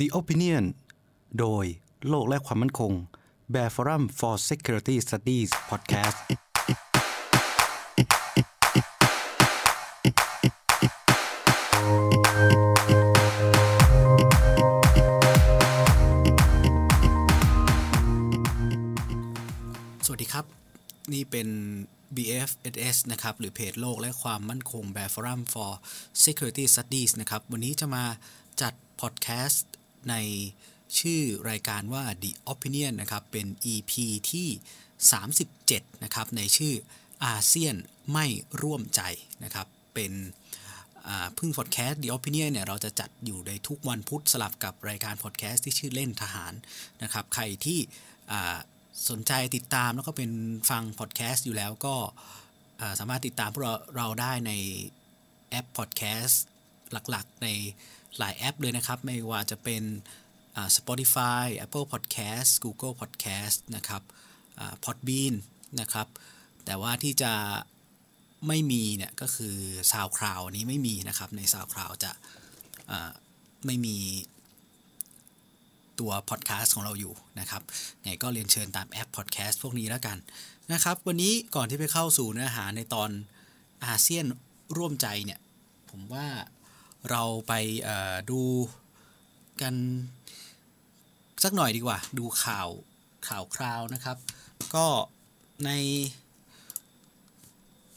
The Opinion โดยโลกและความมั่นคง Bear Forum for Security Studies Podcast สวัสดีครับ นี่เป็น BFSS นะครับ หรือเพจโลกและความมั่นคง Bear Forum for Security Studies นะครับ วันนี้จะมาจัดพอดแคสต์ ในชื่อรายการว่า The Opinion นะครับ เป็น EP ที่ 37 นะครับ ในชื่ออาเซียนไม่ร่วมใจนะครับ เป็นพึ่งพอดแคสต์ The Opinion เนี่ยเราจะจัดอยู่ในทุกวันพุธสลับกับรายการพอดแคสต์ที่ชื่อเล่นทหารนะครับ ใครที่สนใจติดตามแล้วก็เป็นฟังพอดแคสต์อยู่แล้วก็สามารถติดตามพวกเราเราได้ในแอปพอดแคสต์หลักๆ ใน หลายแอปเลยนะครับ ไม่ว่าจะเป็น Spotify Apple Podcast Google Podcast นะครับ Podbean นะครับ แต่ว่าที่จะไม่มีเนี่ยก็คือ SoundCloud นี้ไม่มีนะครับ ใน SoundCloud จะไม่มีตัวพอดแคสต์ของเราอยู่นะครับไงก็เรียนเชิญตามแอปพอดแคสต์พวกนี้แล้วกันนะครับ วันนี้ก่อนที่ไปเข้าสู่เนื้อหาในตอนอาเซียนร่วมใจเนี่ย ผมว่า เราไปดูกันสักหน่อยดีกว่า ดูข่าวข่าวคราวนะครับ ก็ใน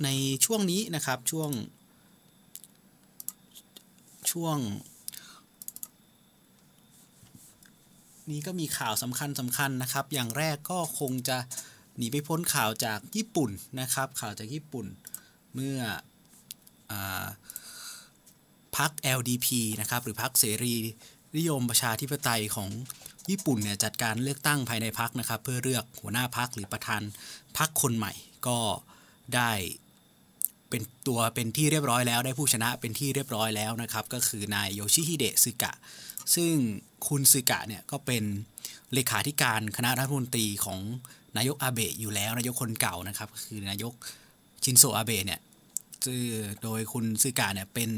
ในช่วงนี้นะครับช่วง ช่วง นี้ก็มีข่าวสำคัญสำคัญนะครับ อย่างแรกก็คงจะหนีไปพ้นข่าวจากญี่ปุ่นนะครับ ข่าวจากญี่ปุ่นเมื่ออาพัก LDP นะครับหรือพักเสรีนิยมประชาธิปไตยของญี่ปุ่นเนี่ยจัดการเลือกตั้งภายในพักนะครับ เพื่อเลือกหัวหน้าพักหรือประธานพักคคนใหม่ ก็ได้เป็นตัวเป็นที่เรียบร้อยแล้ว ได้ผู้ชนะเป็นที่เรียบร้อยแล้วนะครับ ก็คือนายโยชิฮิเดะซึกะ ซึ่งคุณซึกะเนี่ยก็เป็นเลขาธิการคณะรัฐมนตรีของนายกอาเบะอยู่แล้วนายกคนเก่านะครับก็คือนายกชินโซอาเบะเนี่ยโดยคุณซึกะเนี่ยเป็น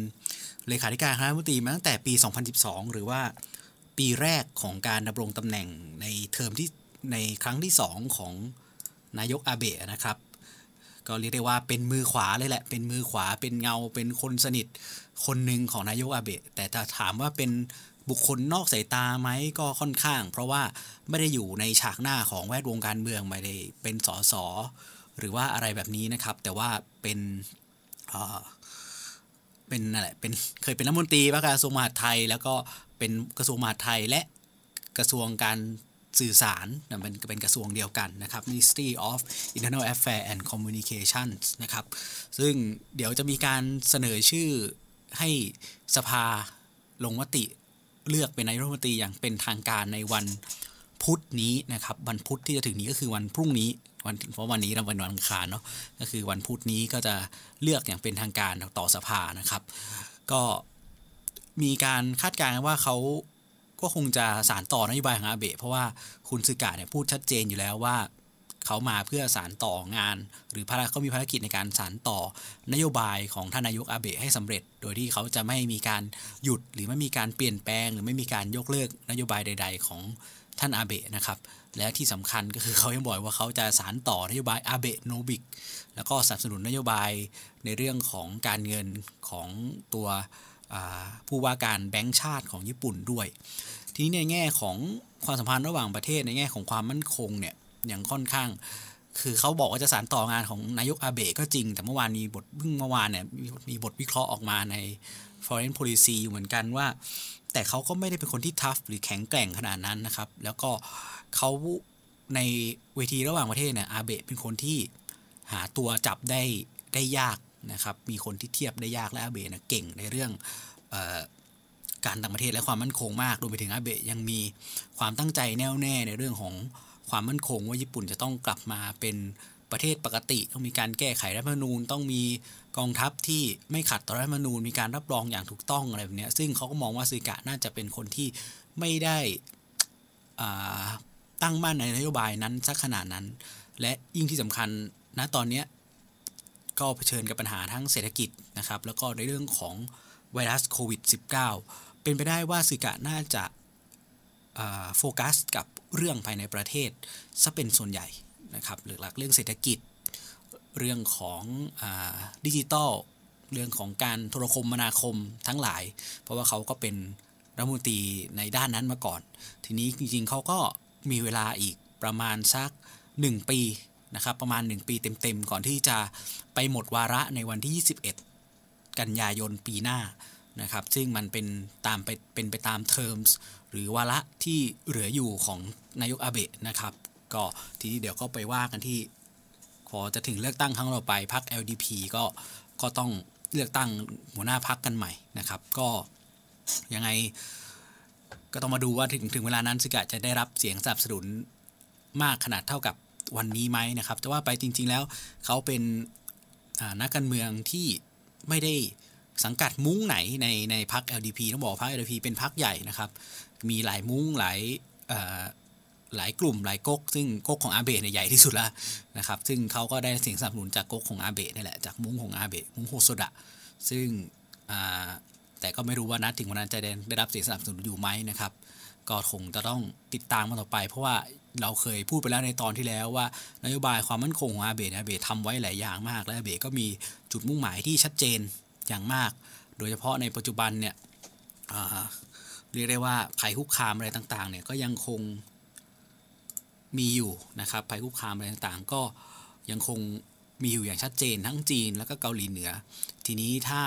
เลขาธิการคณะรัฐมนตรีมาตั้งแต่ปี 2012 หรือว่าปีแรกของการดำรงตำแหน่งในเทอมที่ในครั้งที่ 2 ของนายกอาเบะนะครับ ก็เรียกได้ว่าเป็นมือขวาเลยแหละ เป็นมือขวาเป็นเงาเป็นคนสนิทคนหนึ่งของนายกอาเบะแต่ถ้าถามว่าเป็นบุคคลนอกสายตาไหมก็ค่อนข้าง เพราะว่าไม่ได้อยู่ในฉากหน้าของแวดวงการเมืองไม่ได้เป็นสสหรือว่าอะไรแบบนี้นะครับ แต่ว่าเป็น เป็นอะไรเป็นเคยเป็นรัฐมนตรีว่าการกระทรวงมหาดไทย แล้วก็เป็นกระทรวงมหาดไทยและกระทรวงการสื่อสารนะเป็นเป็นกระทรวงเดียวกันนะครับ Ministry of Internal Affairs and Communications นะครับ ซึ่งเดี๋ยวจะมีการเสนอชื่อให้สภาลงมติเลือกเป็นนายรัฐมนตรีอย่างเป็นทางการในวัน พุธนี้นะครับวันพุธที่จะถึงนี้ก็คือวันพรุ่งนี้วันเพราะวันนี้เราเป็นวันอังคารเนาะก็คือวันพุธนี้ก็จะเลือกอย่างเป็นทางการต่อสภานะครับ ก็มีการคาดการณ์ว่าเขาก็คงจะสารต่อนโยบายของอาเบะเพราะว่าคุณซึกะเนี่ยพูดชัดเจนอยู่แล้วว่าเขามาเพื่อสารต่องาน หรือภารเขามีภารกิจในการสารต่อนโยบายของท่านนายกอาเบะให้สำเร็จ โดยที่เขาจะไม่มีการหยุดหรือไม่มีการเปลี่ยนแปลง หรือไม่มีการยกเลิกนโยบายใด ๆ ของ ท่านอาเบะนะครับ และที่สำคัญก็คือเขายังบอกว่าเขาจะสารต่อนโยบายอาเบะโนบิก แล้วก็สนับสนุนนโยบายในเรื่องของการเงินของตัวผู้ว่าการแบงก์ชาติของญี่ปุ่นด้วย ทีนี้ในแง่ของความสัมพันธ์ระหว่างประเทศในแง่ของความมั่นคงเนี่ยอย่างค่อนข้าง คือเขาบอกว่าจะสานต่องานของนายกอาเบะก็จริง แต่เมื่อวานมีบทเพิ่งเมื่อวานเนี่ยมีมีบทวิเคราะห์ออกมาใน foreign policy อยู่เหมือนกันว่า แต่เขาก็ไม่ได้เป็นคนที่ทัฟหรือแข็งแกร่งขนาดนั้นนะครับ แล้วก็เขาในเวทีระหว่างประเทศเนี่ยอาเบะเป็นคนที่หาตัวจับได้ได้ยากนะครับ มีคนที่เทียบได้ยากและอาเบะเนี่ยเก่งในเรื่องออการต่างประเทศและความมั่นคงมากรวมไปถึงอาเบะยังมีความตั้งใจแน่วแน่ในเรื่องของความมั่นคงว่าญี่ปุ่นจะต้องกลับมาเป็นประเทศปกติ ต้องมีการแก้ไขรัฐธรรมนูญต้องมี กองทัพที่ไม่ขัดต่อรัฐธรรมนูญมีการรับรองอย่างถูกต้องอะไรแบบนี้ซึ่งเขาก็มองว่าซึกะน่าจะเป็นคนที่ไม่ได้ตั้งมั่นในนโยบายนั้นสักขนาดนั้น และยิ่งที่สำคัญณตอนนี้ก็เผชิญกับปัญหาทั้งเศรษฐกิจนะครับ แล้วก็ในเรื่องของไวรัสโควิด -19 เป็นไปได้ว่าสึกะน่าจะโฟกัสกับเรื่องภายในประเทศซะเป็นส่วนใหญ่นะครับหลักๆเรื่องเศรษฐกิจ เรื่องของดิจิตอลเรื่องของการโทรคมนาคมทั้งหลาย เพราะว่าเขาก็เป็นรัฐมนตรีในด้านนั้นมาก่อน ทีนี้จริงๆเขาก็มีเวลาอีกประมาณสัก 1 ปีนะครับประมาณ 1 ปีเต็มๆ ก่อนที่จะไปหมดวาระในวันที่ 21 กันยายนปีหน้านะครับซึ่งมันเป็นตามไปเป็นไปตาม terms หรือวาระที่เหลืออยู่ของนายกอาเบะนะครับ ก็ทีนี้เดี๋ยวก็ไปว่ากันที่ อจะถึงเลือกตั้งครั้งต่อไปพรรค LDP ก็ก็ต้องเลือกตั้งหัวหน้าพรรคกันใหม่นะครับ ก็ยังไงก็ต้องมาดูว่าถึงถึงเวลานั้นสิกะจะได้รับเสียงสนับสนุนมากขนาดเท่ากับวันนี้ไหมนะครับแต่ว่าไปจริง ๆแล้วเขาเป็นนักการเมืองที่ไม่ได้สังกัดมุ้งไหนในในพรรค LDP ต้องบอกพรรค LDP เป็นพรรคใหญ่นะครับ มีหลายมุ้งหลาย หลายกลุ่มหลายก๊กซึ่งก๊กของอาเบะเนี่ยใหญ่ที่สุดแล้วนะครับ ซึ่งเขาก็ได้เสียงสนับสนุนจากก๊กของอาเบะนี่แหละจากมุ้งของอาเบะมุ้งโฮโซดะ ซึ่งแต่ก็ไม่รู้ว่านัดถึงวันนั้นจะได้รับเสียงสนับสนุนอยู่ไหมนะครับ ก็คงจะต้องติดตามมาต่อไป เพราะว่าเราเคยพูดไปแล้วในตอนที่แล้วว่านโยบายความมั่นคงของอาเบะอาเบะทำไว้หลายอย่างมาก และอาเบะก็มีจุดมุ่งหมายที่ชัดเจนอย่างมาก โดยเฉพาะในปัจจุบันเนี่ยเรียกได้ว่าภัยคุกคามอะไรต่างๆเนี่ยก็ยังคง มีอยู่นะครับภัยคุกคามอะไรต่างๆ ก็ยังคงมีอยู่อย่างชัดเจนทั้งจีนแล้วก็เกาหลีเหนือ ทีนี้ถ้า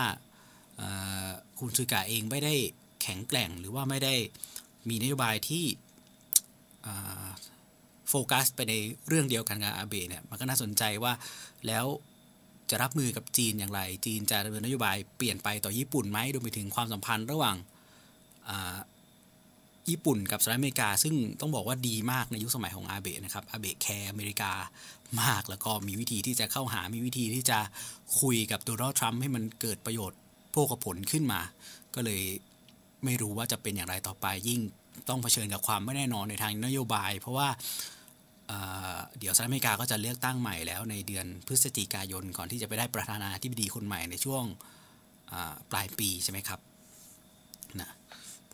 คุณซูกะเองไม่ได้แข็งแกร่งหรือว่าไม่ได้มีนโยบายที่โฟกัสไปในเรื่องเดียวกันกับอาเบะเนี่ยมันก็น่าสนใจว่าแล้วจะรับมือกับจีนอย่างไร จีนจะดำเนินนโยบายเปลี่ยนไปต่อญี่ปุ่นไหมรวมไปถึงความสัมพันธ์ระหว่าง ญี่ปุ่นกับสหรัฐอเมริกา ซึ่งต้องบอกว่าดีมากในยุคสมัยของอาเบะนะครับอาเบะแคร์อเมริกามากแล้วก็มีวิธีที่จะเข้าหามีวิธีที่จะคุยกับโดนัลด์ทรัมป์ให้มันเกิดประโยชน์พวกผลขึ้นมา ก็เลยไม่รู้ว่าจะเป็นอย่างไรต่อไปยิ่งต้องเผชิญกับความไม่แน่นอนในทางนโยบาย เพราะว่าเดี๋ยวสหรัฐอเมริกาก็จะเลือกตั้งใหม่แล้วในเดือนพฤศจิกายนก่อนที่จะไปได้ประธานาธิบดีคนใหม่ในช่วงปลายปีใช่ไหมครับนะ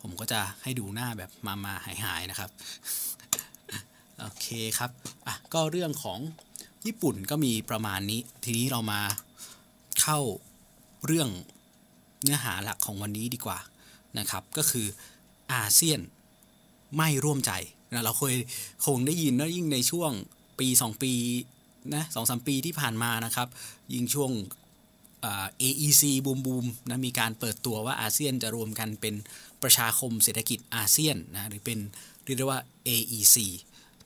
ผมก็จะให้ดูหน้าแบบมามาหายหายนะครับ โอเคครับ อะ ก็เรื่องของญี่ปุ่นก็มีประมาณนี้ ทีนี้เรามาเข้าเรื่องเนื้อหาหลักของวันนี้ดีกว่านะครับ ก็คืออาเซียนไม่ร่วมใจนะเราเคยคงได้ยินนะยิ่งในช่วงปี 2 ปีนะสองสปีที่ผ่านมานะครับ ยิ่งช่วง AEC บูมบูมนะมีการเปิดตัวว่าอาเซียนจะรวมกันเป็น ประชาคมเศรษฐกิจอาเซียนนะหรือเป็นเรียกว่า AEC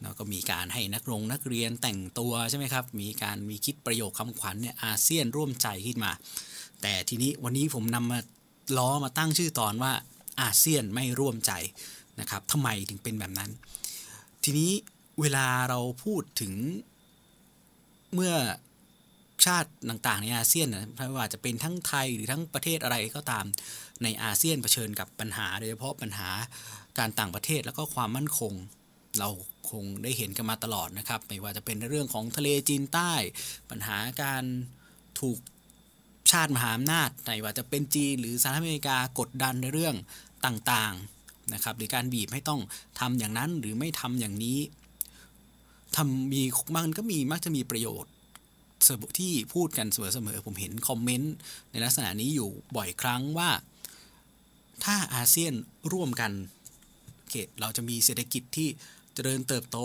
นะก็มีการให้นักรงนักเรียนแต่งตัวใช่ไหมครับ มีการมีคิดประโยคคำขวัญเนี่ยอาเซียนร่วมใจขึ้นมา แต่ทีนี้วันนี้ผมนำมาล้อมาตั้งชื่อตอนว่าอาเซียนไม่ร่วมใจนะครับทำไมถึงเป็นแบบนั้น ทีนี้เวลาเราพูดถึงเมื่อชาติต่างๆในอาเซียนนะไม่ว่าจะเป็นทั้งไทยหรือทั้งประเทศอะไรก็ตาม ในอาเซียนเผชิญกับปัญหา โดยเฉพาะปัญหาการต่างประเทศแล้วก็ความมั่นคง เราคงได้เห็นกันมาตลอดนะครับ ไม่ว่าจะเป็นเรื่องของทะเลจีนใต้ ปัญหาการถูกชาติมหาอำนาจไม่ว่าจะเป็นจีนหรือสหรัฐอเมริกากดดันในเรื่องต่างๆนะครับหรือการบีบให้ต้องทำอย่างนั้นหรือไม่ทำอย่างนี้ทำมีมันก็มีมักจะมีประโยชน์ที่พูดกันเสมอๆผมเห็นคอมเมนต์ในลักษณะนี้อยู่บ่อยครั้งว่า ถ้าอาเซียนร่วมกันเขตเราจะมีเศรษฐกิจที่เจริญเติบโต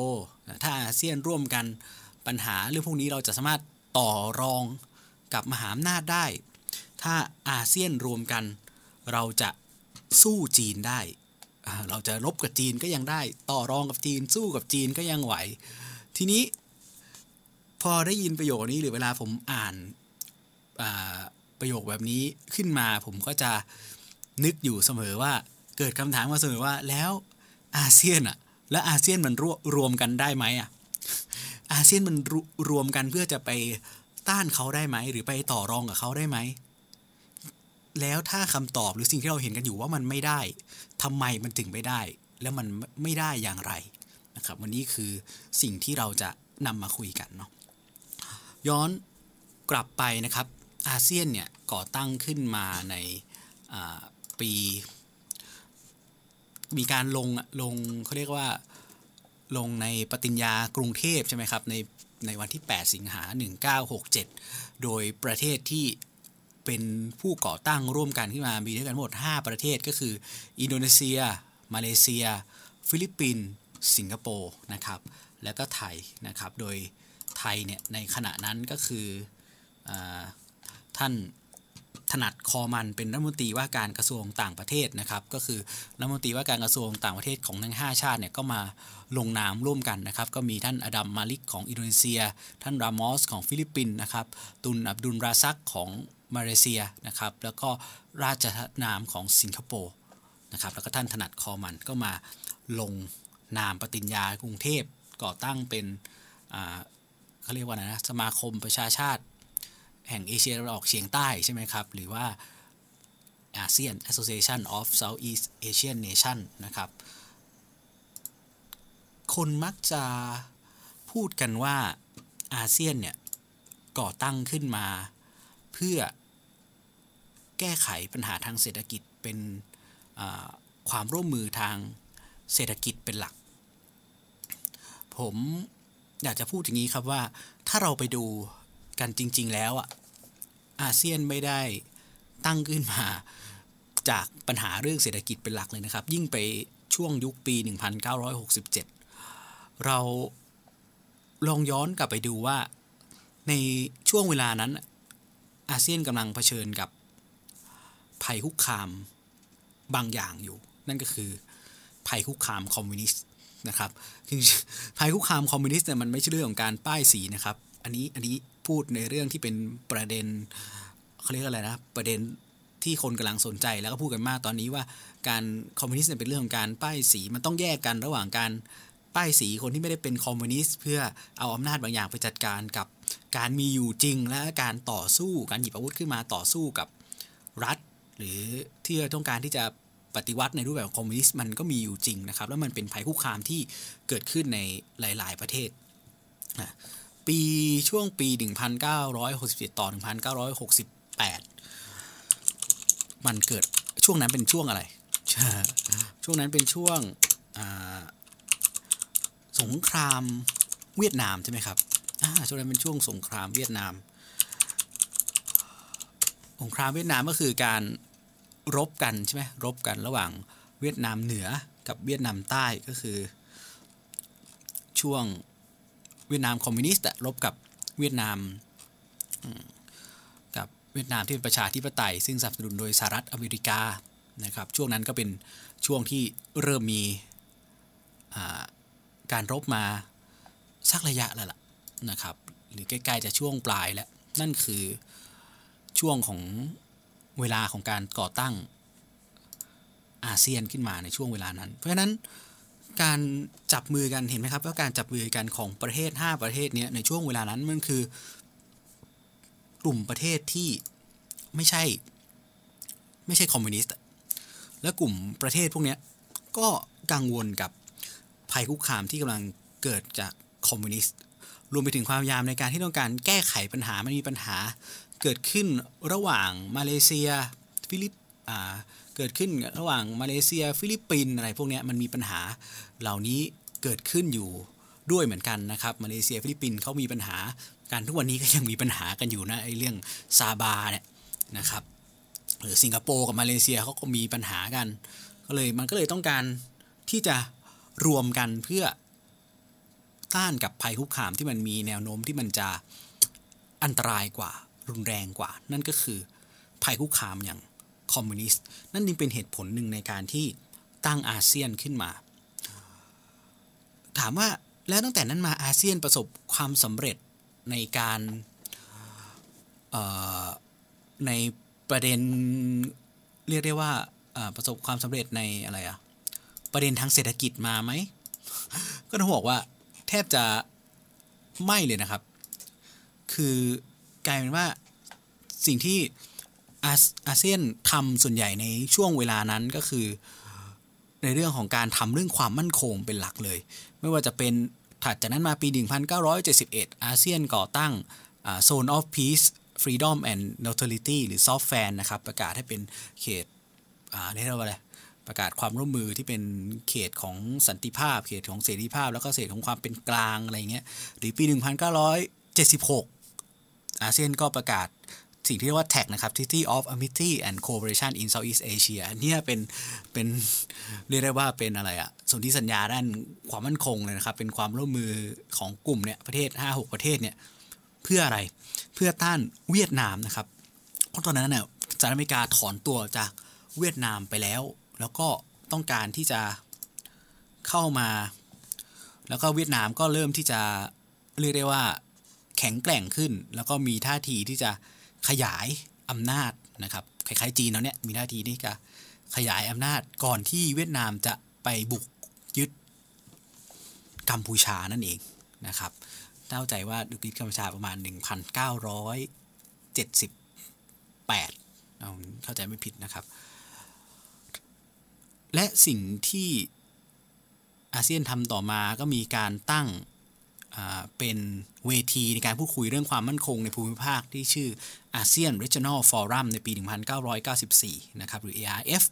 ถ้าอาเซียนร่วมกันปัญหาเรื่องพวกนี้เราจะสามารถต่อรองกับมหาอำนาจได้ ถ้าอาเซียนรวมกัน เราจะสู้จีนได้ เราจะลบกับจีนก็ยังได้ ต่อรองกับจีน สู้กับจีนก็ยังไหว ทีนี้พอได้ยินประโยคนี้หรือเวลาผมอ่านประโยคแบบนี้ขึ้นมาผมก็จะ นึกอยู่เสมอว่าเกิดคำถามมาเสมอว่าแล้วอาเซียนอะและอาเซียนมันรวรวมกันได้ไหมอะอาเซียนมันรรวมกันเพื่อจะไปต้านเขาได้ไหม หรือไปต่อรองกับเขาได้ไหม แล้วถ้าคำตอบหรือสิ่งที่เราเห็นกันอยู่ว่ามันไม่ได้ทำไมมันถึงไม่ได้ แล้วมันไม่ได้อย่างไรนะครับวันนี้คือสิ่งที่เราจะนำมาคุยกันเนาะย้อนกลับไปนะครับอาเซียนเนี่ยก่อตั้งขึ้นมาใน ปี มีการลงลงเขาเรียกว่าลงในปฏิญญากรุงเทพใช่ไหมครับ ในในวันที่ 8 สิงหา 1967 โดยประเทศที่เป็นผู้ก่อตั้งร่วมกันขึ้นมามีด้วยกันหมด 5 ประเทศก็คือ อินโดนีเซีย มาเลเซีย ฟิลิปปินส์สิงคโปร์นะครับ แล้วก็ไทยนะครับ โดยไทยเนี่ยในขณะนั้นก็คืออท่าน ถนัดคอมันตร์เป็นรัฐมนตรีว่าการกระทรวงต่างประเทศนะครับ ก็คือรัฐมนตรีว่าการกระทรวงต่างประเทศของทั้ง 5 ชาติเนี่ยก็มาลงนามร่วมกันนะครับ ก็มีท่านอดัมมาลิกของอินโดนีเซีย ท่านรามอสของฟิลิปปินส์นะครับ ตุนอับดุลราซักของมาเลเซียนะครับ แล้วก็ราชารัตนัมของสิงคโปร์นะครับ แล้วก็ท่านถนัดคอมันตร์ก็มาลงนามปฏิญญากรุงเทพก่อตั้งเป็นเขาเรียกว่านะสมาคมประชาชาติ แห่งเอเชียตะวันออกเฉียงใต้ใช่ไหมครับ หรือว่า ASEAN Association of Southeast Asian Nation นะครับ คนมักจะพูดกันว่าอาเซียนเนี่ยก่อตั้งขึ้นมา เพื่อแก้ไขปัญหาทางเศรษฐกิจเป็นความร่วมมือทางเศรษฐกิจเป็นหลัก ผมอยากจะพูดอย่างนี้ครับว่าถ้าเราไปดู กันจริง ๆ แล้วอะอาเซียนไม่ได้ตั้งขึ้นมาจากปัญหาเรื่องเศรษฐกิจเป็นหลักเลยนะครับ ยิ่งไปช่วงยุคปี 1967 เราลองย้อนกลับไปดูว่าในช่วงเวลานั้น อาเซียนกำลังเผชิญกับภัยคุกคามบางอย่างอยู่ นั่นก็คือภัยคุกคามคอมมิวนิสต์นะครับคือภัยคุกคามคอมมิวนิสต์เนี่ยมันไม่ใช่เรื่องของการป้ายสีนะครับ อันนี้อันนี้ พูดในเรื่องที่เป็นประเด็นเขาเรียกอะไรนะประเด็นที่คนกำลังสนใจแล้วก็พูดกันมากตอนนี้ว่าการคอมมิวนิสต์เป็นเรื่องของการป้ายสีมันต้องแยกกันระหว่างการป้ายสีคนที่ไม่ได้เป็นคอมมิวนิสต์เพื่อเอาอำนาจบางอย่างไปจัดการกับการมีอยู่จริงและการต่อสู้การหยิบอาวุธขึ้นมาต่อสู้กับรัฐ หรือที่ต้องการที่จะปฏิวัติในรูปแบบคอมมิวนิสต์มันก็มีอยู่จริงนะครับ แล้วมันเป็นภัยคุกคามที่เกิดขึ้นในหลาย ๆ ประเทศ ปีช่วงปี 1967 ต่อ 1968 มันเกิดช่วงนั้นเป็นช่วงอะไร ช่วงนั้นเป็นช่วงสงครามเวียดนามใช่ไหมครับช่วงนั้นเป็นช่วงสงครามเวียดนาม สงครามเวียดนามก็คือการรบกันใช่ไหมรบกันระหว่างเวียดนามเหนือกับเวียดนามใต้ก็คือช่วง เวียดนามคอมมิวนิสต์รบกับเวียดนามกับเวียดนามที่เป็นประชาธิปไตย ซึ่งสนับสนุนโดยสหรัฐอเมริกานะครับช่วงนั้นก็เป็นช่วงที่เริ่มมีการรบมาสักระยะแล้วล่ะนะครับหรือใกล้ๆจะช่วงปลายแล้ว นั่นคือช่วงของเวลาของการก่อตั้งอาเซียนขึ้นมาในช่วงเวลานั้น เพราะฉะนั้น การจับมือกันเห็นไหมครับว่าการจับมือกันของประเทศ 5 ประเทศนี้ในช่วงเวลานั้นมันคือกลุ่มประเทศที่ไม่ใช่ ไม่ใช่คอมมิวนิสต์และกลุ่มประเทศพวกนี้ก็กังวลกับภัยคุกคามที่กำลังเกิดจากคอมมิวนิสต์รวมไปถึงความพยายามในการที่ต้องการแก้ไขปัญหามันมีปัญหาเกิดขึ้นระหว่างมาเลเซีย ฟิลิปอ่า เกิดขึ้นระหว่างมาเลเซีย ฟิลิปปินส์อะไรพวกนี้มันมีปัญหาเหล่านี้เกิดขึ้นอยู่ด้วยเหมือนกันนะครับมาเลเซียฟิลิปปินส์เขามีปัญหากันทุกวันนี้ก็ยังมีปัญหากันอยู่นะไอ้เรื่องซาบาเนี่ยนะครับหรือสิงคโปร์กับมาเลเซียเขาก็มีปัญหากัน ก็เลยมันก็เลยต้องการที่จะรวมกันเพื่อต้านกับภัยคุกคามที่มันมีแนวโน้มที่มันจะอันตรายกว่ารุนแรงกว่า นั่นก็คือภัยคุกคามอย่าง คอมมิวนิสต์ นั่นจึงเป็นเหตุผลหนึ่งในการที่ตั้งอาเซียนขึ้นมา ถามว่าแล้วตั้งแต่นั้นมาอาเซียนประสบความสำเร็จในการในประเด็นเรียกได้ว่าประสบความสำเร็จในอะไรอะประเด็นทางเศรษฐกิจมาไหม ก็ต้องบอกว่าแทบจะไม่เลยนะครับ คือกลายเป็นว่าสิ่งที่ อาเซียนทำส่วนใหญ่ในช่วงเวลานั้นก็คือ ในเรื่องของการทำเรื่องความมั่นคงเป็นหลักเลย ไม่ว่าจะเป็นถัดจากนั้นมาปี 1971 อาเซียนก่อตั้ง Zone of Peace Freedom and Neutrality หรือ SOFTFAN นะครับ ประกาศให้เป็นเขตเรียกว่าอะไรประกาศความร่วมมือที่เป็นเขตของสันติภาพ เขตของเสรีภาพ แล้วก็เขตของความเป็นกลางอะไรเงี้ยหรือปี 1976 อาเซียนก็ประกาศ สิ่งที่เรียกว่า TAG นะครับ Treaty of Amity and Cooperation in Southeast Asia เนี่ยเป็นเป็นเรียกได้ว่าเป็นอะไรอะสนธิสัญญาด้านความมั่นคงเลยนะครับ เป็นความร่วมมือของกลุ่มเนี่ยประเทศ 5-6 ประเทศเนี่ยเพื่ออะไรเพื่อต้านเวียดนามนะครับเพราะตอนนั้นเนี่ยสหรัฐอเมริกาถอนตัวจากเวียดนามไปแล้ว แล้วก็ต้องการที่จะเข้ามา แล้วก็เวียดนามก็เริ่มที่จะเรียกได้ว่าแข็งแกร่งขึ้น แล้วก็มีท่าทีที่จะ ขยายอำนาจนะครับคล้ายๆจีนเนาเนี่ยมีท่าที่ที่จะขยายอำนาจก่อนที่เวียดนามจะไปบุกยึดกัมพูชานั่นเองนะครับเข้าใจว่าดุกิดกัมพูชาประมาณ 1978เอาเข้าใจไม่ผิดนะครับ และสิ่งที่อาเซียนทำต่อมาก็มีการตั้ง เป็นเวทีในการพูดคุยเรื่องความมั่นคงในภูมิภาคที่ชื่ออาเซียน Regional Forum ในปี 1994 นะครับ หรือ ARF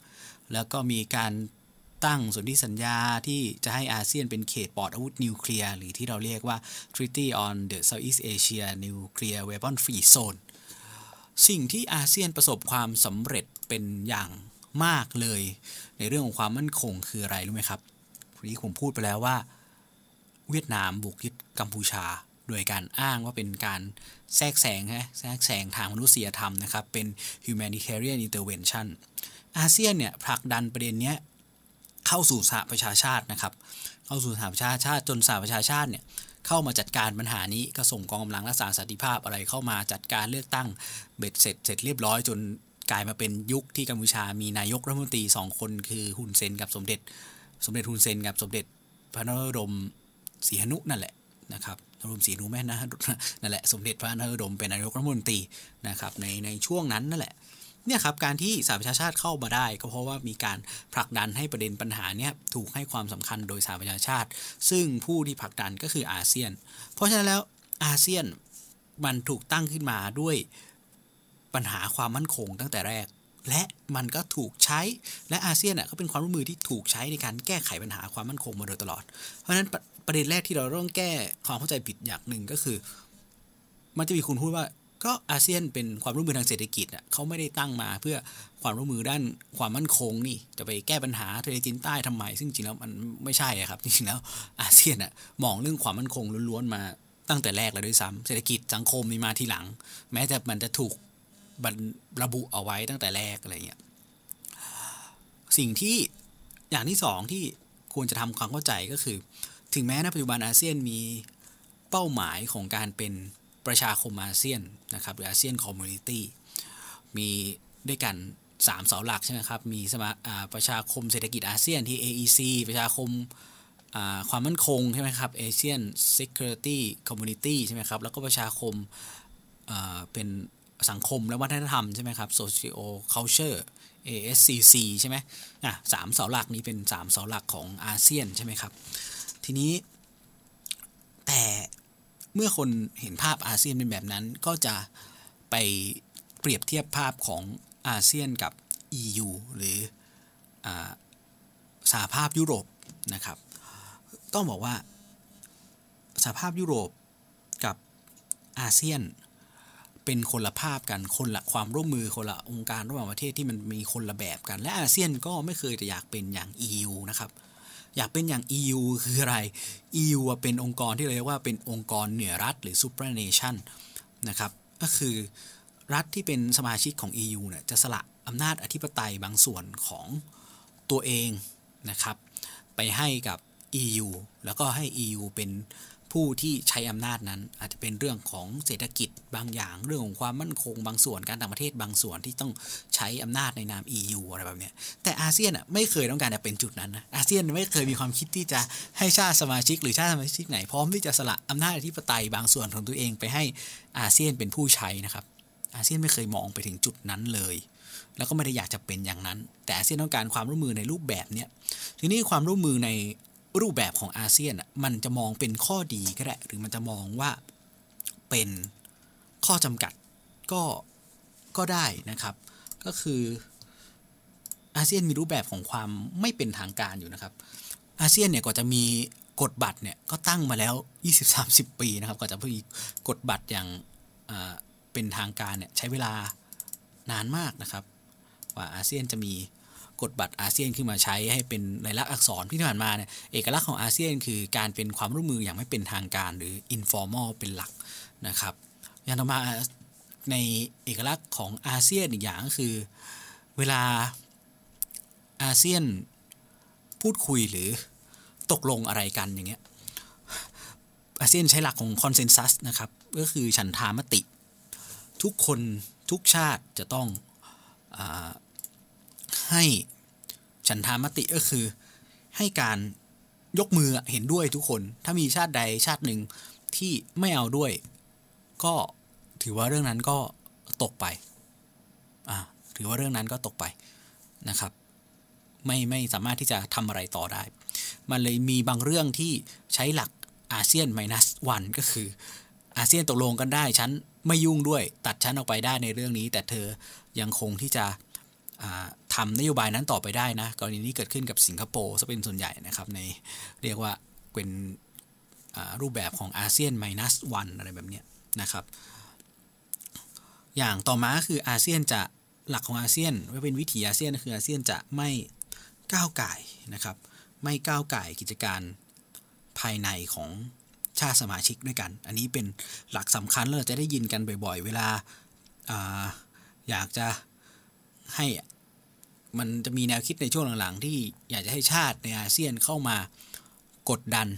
แล้วก็มีการตั้งสนธิสัญญาที่จะให้อาเซียนเป็นเขตปลอดอาวุธนิวเคลียร์ หรือที่เราเรียกว่า Treaty on the Southeast Asia Nuclear Weapon Free Zone สิ่งที่อาเซียนประสบความสำเร็จเป็นอย่างมากเลย ในเรื่องของความมั่นคงคืออะไรรู้ไหมครับวันนี้ผมพูดไปแล้วว่า เวียดนามบุกยึดกัมพูชา โดยการอ้างว่าเป็นการแทรกแซงฮะแทรกแซงทางมนุษยธรรมนะครับเป็น humanitarian intervention อาเซียนเนี่ยผลักดันประเด็นนี้เข้าสู่สหประชาชาตินะครับ เข้าสู่สหประชาชาติจนสหประชาชาติเนี่ยเข้ามาจัดการปัญหานี้ก็ส่งกองกำลังรักษาสันติภาพอะไรเข้ามาจัดการเลือกตั้งเบ็ดเสร็จเสร็จเรียบร้อยจนกลายมาเป็นยุคที่กัมพูชามีนายกรัฐมนตรีสองคนคือฮุนเซนกับสมเด็จ สมเด็จฮุนเซนกับสมเด็จพระนรดม ศรีหนุนั่นแหละนะครับนรมศรีหนุแม่นะนั่นแหละสมเด็จพระนรดมเป็นนายกรัฐมนตรีนะครับในในช่วงนั้นนั่นแหละเนี่ยครับการที่สหประชาชาติเข้ามาได้ก็เพราะว่ามีการผลักดันให้ประเด็นปัญหาเนี่ยถูกให้ความสำคัญโดยสหประชาชาติ ซึ่งผู้ที่ผลักดันก็คืออาเซียน เพราะฉะนั้นแล้วอาเซียนมันถูกตั้งขึ้นมาด้วยปัญหาความมั่นคงตั้งแต่แรก และมันก็ถูกใช้และอาเซียนอะก็เป็นความร่วมมือที่ถูกใช้ในการแก้ไขปัญหาความมั่นคงมาโดยตลอด เพราะฉะนั้น ประเด็นแรกที่เราต้องแก้ความเข้าใจผิดอย่างหนึ่งก็คือ มันจะมีคุณพูดว่าก็อาเซียนเป็นความร่วมมือทางเศรษฐกิจอะเขาไม่ได้ตั้งมาเพื่อความร่วมมือด้านความมั่นคงนี่จะไปแก้ปัญหาทะเลจีนใต้ทำไม ซึ่งจริงแล้วมันไม่ใช่ครับจริงๆแล้วอาเซียนอะมองเรื่องความมั่นคงล้วนๆมาตั้งแต่แรกเลยด้วยซ้ำเศรษฐกิจสังคมมีมาทีหลัง แม้แต่มันจะถูกบระบุเอาไว้ตั้งแต่แรกอะไรเงี้ยสิ่งที่อย่างที่สองที่ควรจะทำความเข้าใจก็คือ ถึงแม้ในปัจจุบันอาเซียนมีเป้าหมายของการเป็นประชาคมอาเซียนนะครับหรือ ASEAN Community มีด้วยกัน 3 เสาหลักใช่ไหมครับ มีสมาประชาคมเศรษฐกิจอาเซียนที่ AEC ประชาคมความมั่นคงใช่ไหมครับ ASEAN Security Community ใช่ไหมครับ แล้วก็ประชาคมเป็นสังคมและวัฒนธรรมใช่ไหมครับ Socio Culture ASCC ใช่ไหมอะสามเสาหลักนี้เป็น 3 เสาหลักของอาเซียนใช่ไหมครับ ทีนี้แต่เมื่อคนเห็นภาพอาเซียนเป็นแบบนั้น ก็จะไปเปรียบเทียบภาพของอาเซียนกับ EU หรืออสหภาพยุโรปนะครับ ต้องบอกว่าสหภาพยุโรปกับอาเซียนเป็นคนละภาพกันคนละความร่วมมือคนละองค์การระหว่างประเทศที่มันมีคนละแบบกัน และอาเซียนก็ไม่เคยจะอยากเป็นอย่าง EU นะครับ อยากเป็นอย่าง EU คืออะไร EU เป็นองค์กรที่เรียกว่าเป็นองค์กรเหนือรัฐหรือ supranation นะครับก็คือรัฐที่เป็นสมาชิกของ EU เนี่ยจะสละอำนาจอธิปไตยบางส่วนของตัวเองนะครับไปให้กับ EU แล้วก็ให้ EU เป็น ผู้ที่ใช้อำนาจนั้น อาจจะเป็นเรื่องของเศรษฐกิจบางอย่างเรื่องของความมั่นคงบางส่วนการต่างประเทศบางส่วนที่ต้องใช้อำนาจในนาม EU อะไรแบบนี้แต่อาเซียนอะไม่เคยต้องการจะเป็นจุดนั้นนะอาเซียนไม่เคยมีความคิดที่จะให้ชาติสมาชิก หรือชาติสมาชิกไหนพร้อมที่จะสละอำนาจอธิปไตยบางส่วนของตัวเองไปให้อาเซียนเป็นผู้ใช้นะครับ อาเซียนไม่เคยมองไปถึงจุดนั้นเลยแล้วก็ไม่ได้อยากจะเป็นอย่างนั้น แต่อาเซียนต้องการความร่วมมือในรูปแบบเนี้ยทีนี้ความร่วมมือใน รูปแบบของอาเซียนมันจะมองเป็นข้อดีก็ได้หรือมันจะมองว่าเป็นข้อจำกัดก็ก็ได้นะครับ ก็คืออาเซียนมีรูปแบบของความไม่เป็นทางการอยู่นะครับ อาเซียนเนี่ยก็จะมีกฎบัตรเนี่ยก็ตั้งมาแล้ว 20-30 ปีนะครับก็จะมีกฎบัตรอย่างเป็นทางการเนี่ยใช้เวลานานมากนะครับ ว่าอาเซียนจะมี กฎบัตรอาเซียนขึ้นมาใช้ให้เป็นลายลักษณ์อักษรที่ผ่านมาเนี่ยเอกลักษณ์ของอาเซียนคือการเป็นความร่วมมืออย่างไม่เป็นทางการหรือ informal เป็นหลักนะครับอย่างต่อมาในเอกลักษณ์ของอาเซียนอีกอย่างก็คือ เวลาอาเซียนพูดคุยหรือตกลงอะไรกันอย่างเงี้ยอาเซียนใช้หลักของคอนเซนแซสนะครับก็คือฉันทามติ ทุกคนทุกชาติจะต้องอให้ ฉันทามติก็คือ ให้การยกมือเห็นด้วยทุกคน ถ้ามีชาติใดชาติหนึ่งที่ไม่เอาด้วย ก็ถือว่าเรื่องนั้นก็ตกไป อ่า ถือว่าเรื่องนั้นก็ตกไปนะครับ ไม่ไม่สามารถที่จะทำอะไรต่อได้ มันเลยมีบางเรื่องที่ใช้หลักอาเซียนไมนัสวันก็คือ อาเซียนตกลงกันได้ ฉันไม่ยุ่งด้วย ตัดฉันออกไปได้ในเรื่องนี้ แต่เธอยังคงที่จะ ทำนโยบายนั้นต่อไปได้นะ กรณีนี้เกิดขึ้นกับสิงคโปร์ซะเป็นส่วนใหญ่นะครับในเรียกว่าเป็นรูปแบบของอาเซียนไมนัสวันอะไรแบบนี้นะครับ อย่างต่อมาคืออาเซียนจะหลักของอาเซียนว่าเป็นวิถีอาเซียนคืออาเซียนจะไม่ก้าวไก่นะครับ ไม่ก้าวไก่กิจการภายในของชาติสมาชิกด้วยกัน อันนี้เป็นหลักสำคัญเราจะได้ยินกันบ่อย ๆ เวลาออยากจะให้ มันจะมีแนวคิดในช่วงหลังๆ ที่อยากจะให้ชาติในอาเซียนเข้ามากดดัน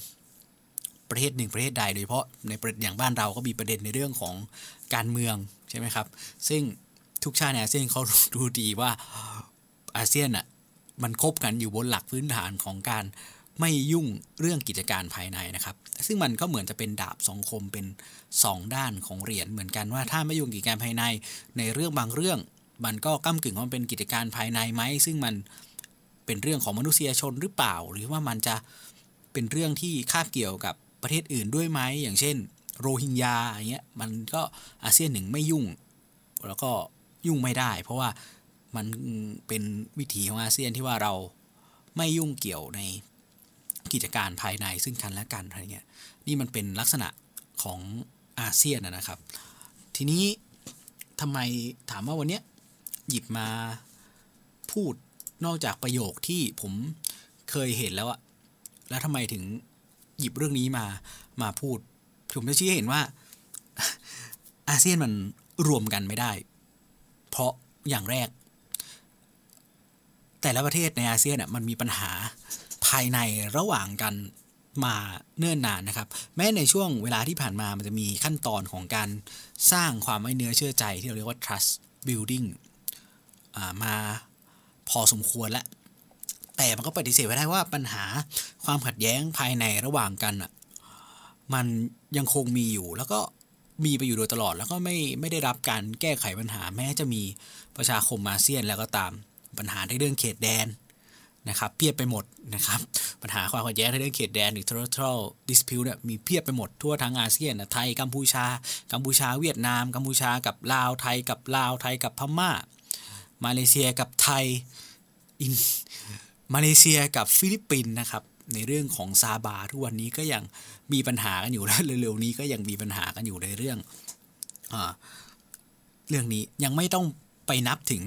ประเทศหนึ่งประเทศใดโดยเฉพาะในประเด็นอย่างบ้านเราก็มีประเด็นในเรื่องของการเมืองใช่ไหมครับ ซึ่งทุกชาติในอาเซียนเขาดูดีว่าอาเซียนอะมันคบกันอยู่บนหลักพื้นฐานของการไม่ยุ่งเรื่องกิจการภายในนะครับ ซึ่งมันก็เหมือนจะเป็นดาบสองคมเป็น 2 ด้านของเหรียญเหมือนกันว่าถ้าไม่ยุ่งกิจการภายในในเรื่องบางเรื่อง มันก็ก้ากึ่งว่าเป็นกิจการภายในไหมซึ่งมันเป็นเรื่องของมนุษยชนหรือเปล่า หรือว่ามันจะเป็นเรื่องที่คาบเกี่ยวกับประเทศอื่นด้วยไหมอย่างเช่น โรฮิงญาอย่างเงี้ยมันก็อาเซียนหนึ่งไม่ยุ่ง แล้วก็ยุ่งไม่ได้ เพราะว่ามันเป็นวิถีของอาเซียนที่ว่าเราไม่ยุ่งเกี่ยวในกิจการภายในซึ่งกันและกันอะไรเงี้ยนี่มันเป็นลักษณะของอาเซียนนะครับ ทีนี้ทำไมถามว่าวันเนี้ย หยิบมาพูดนอกจากประโยคที่ผมเคยเห็นแล้วอะแล้วทำไมถึงหยิบเรื่องนี้มามาพูด ผมจะชี้เห็นว่า อาเซียนมันรวมกันไม่ได้ เพราะอย่างแรก แต่ละประเทศในอาเซียนอะมันมีปัญหาภายในระหว่างกันมาเนิ่นนานนะครับ แม้ในช่วงเวลาที่ผ่านมามันจะมีขั้นตอนของการสร้างความไว้เนื้อเชื่อใจที่เราเรียกว่า trust building มาพอสมควรแล้วแต่มันก็ปฏิเสธไม่ได้ว่าปัญหาความขัดแย้งภายในระหว่างกันอะมันยังคงมีอยู่แล้วก็มีไปอยู่โดยตลอดแล้วก็ไม่ไม่ได้รับการแก้ไขปัญหาแม้จะมีประชาคมอาเซียนแล้วก็ตามปัญหาในเรื่องเขตแดนนะครับเพียบไปหมดนะครับปัญหาความขัดแย้งในเรื่องเขตแดนหรือ territorial dispute เนี่ยมีเพียบไปหมดทั่วทั้งอาเซียนไทยกัมพูชา กัมพูชาเวียดนาม กัมพูชากับลาวไทยกับลาวไทยกับพม่า มาเลเซียกับไทยอินมาเลเซียกับฟิลิปปินส์นะครับ ในเรื่องของซาบาทุกวันนี้ก็ยังมีปัญหากันอยู่และเร็วๆนี้ก็ยังมีปัญหากันอยู่ในเรื่องอเรื่องนี้ยังไม่ต้องไปนับถึง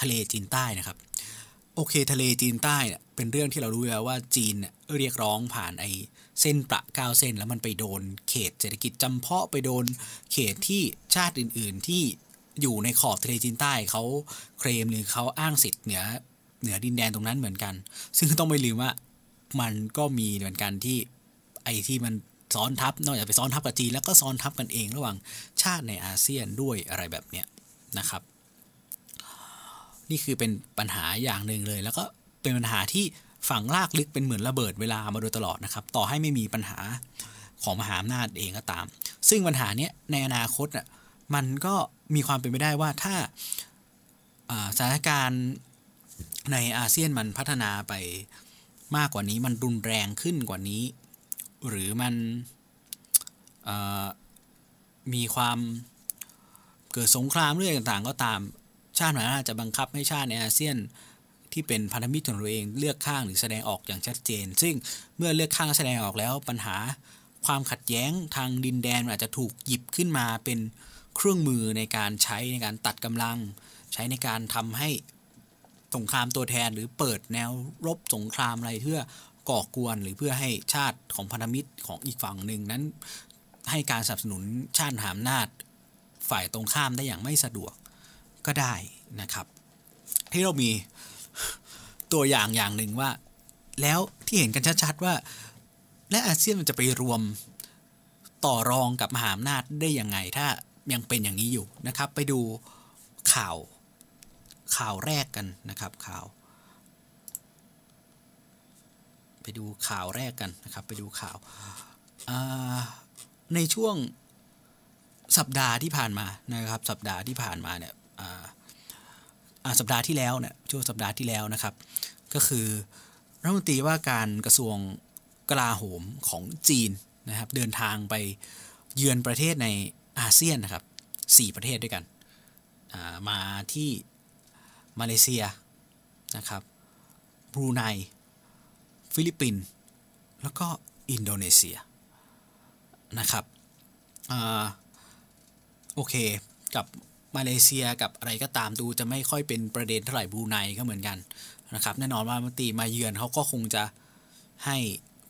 ทะเลจีนใต้นะครับ โอเคทะเลจีนใต้เป็นเรื่องที่เรารู้แล้วว่าจีนเนี่ยเรียกร้องผ่านไอเส้นประเก้าเส้น แล้วมันไปโดนเขตเศรษฐกิจจำเพาะไปโดนเขตที่ชาติอื่น ๆ ที่ อยู่ในขอบทะเลจีนใต้เขาเคลมหรือเขาอ้างสิทธิ์เหนือเหนือดินแดนตรงนั้นเหมือนกัน ซึ่งต้องไม่ลืมว่ามันก็มีเหมือนกันที่ไอ้ที่มันซ้อนทับนอกจากไปซ้อนทับกับจีนแล้วก็ซ้อนทับกันเองระหว่างชาติในอาเซียนด้วยอะไรแบบเนี้ยนะครับ นี่คือเป็นปัญหาอย่างหนึ่งเลย แล้วก็เป็นปัญหาที่ฝังลากลึกเป็นเหมือนระเบิดเวลามาโดยตลอดนะครับ ต่อให้ไม่มีปัญหาของมหาอำนาจเองก็ตาม ซึ่งปัญหาเนี้ยในอนาคตอะ มันก็มีความเป็นไปได้ว่าถ้าสถานการณ์ในอาเซียนมันพัฒนาไปมากกว่านี้ มันรุนแรงขึ้นกว่านี้ หรือมันมีความเกิดสงครามเรื่องต่างๆ ก็ตามชาติไหนอาจจะบังคับให้ชาติในอาเซียนที่เป็นพันธมิตรของตัวเองเลือกข้างหรือแสดงออกอย่างชัดเจน ซึ่งเมื่อเลือกข้างแสดงออกแล้วปัญหาความขัดแย้งทางดินแดนอาจจะถูกหยิบขึ้นมาเป็น เครื่องมือในการใช้ในการตัดกำลัง ใช้ในการทำให้สงครามตัวแทนหรือเปิดแนวรบสงครามอะไรเพื่อก่อกวนหรือเพื่อให้ชาติของพันธมิตรของอีกฝั่งหนึ่งนั้น ให้การสนับสนุนชาติหามนาจฝ่ายตรงข้ามได้อย่างไม่สะดวกก็ได้นะครับ ที่เรามีตัวอย่างอย่างหนึ่งว่า แล้วที่เห็นกันชัดๆว่า และอาเซียนมันจะไปรวมต่อรองกับมหาอำนาจได้ยังไงถ้า ยังเป็นอย่างนี้อยู่นะครับ ไปดูข่าวข่าวแรกกันนะครับข่าว ไปดูข่าวแรกกันนะครับ ไปดูข่าวในช่วงสัปดาห์ที่ผ่านมานะครับ สัปดาห์ที่ผ่านมาเนี่ยสัปดาห์ที่แล้วเนี่ยช่วงสัปดาห์ที่แล้วนะครับ ก็คือรัฐมนตรีว่าการกระทรวงกลาโหมของจีนนะครับ เดินทางไปเยือนประเทศใน อาเซียนนะครับ4ประเทศด้วยกันมาที่มาเลเซียนะครับบรูไนฟิลิปปินส์แล้วก็อินโดนีเซียนะครับโอเคกับมาเลเซียกับอะไรก็ตามดูจะไม่ค่อยเป็นประเด็นเท่าไหร่บรูไนก็เหมือนกันนะครับแน่นอนว่ามิตรมาเยือนเขาก็คงจะให้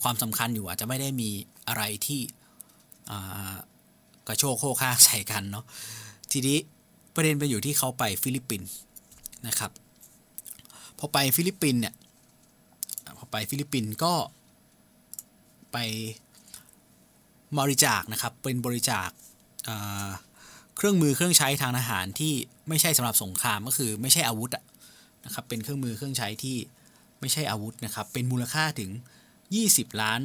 ความสำคัญอยู่อาจจะไม่ได้มีอะไรที่ กระโชกโฮกฮากใส่กันเนาะทีนี้ประเด็นไปอยู่ที่เขาไปฟิลิปปินส์นะครับพอไปฟิลิปปินส์เนี่ยพอไปฟิลิปปินส์ก็ไปบริจาคนะครับเป็นบริจาคเครื่องมือเครื่องใช้ทางทหารที่ไม่ใช่สำหรับสงครามก็คือไม่ใช่อาวุธนะครับเป็นเครื่องมือเครื่องใช้ที่ไม่ใช่อาวุธนะครับเป็นมูลค่าถึง 20 ล้าน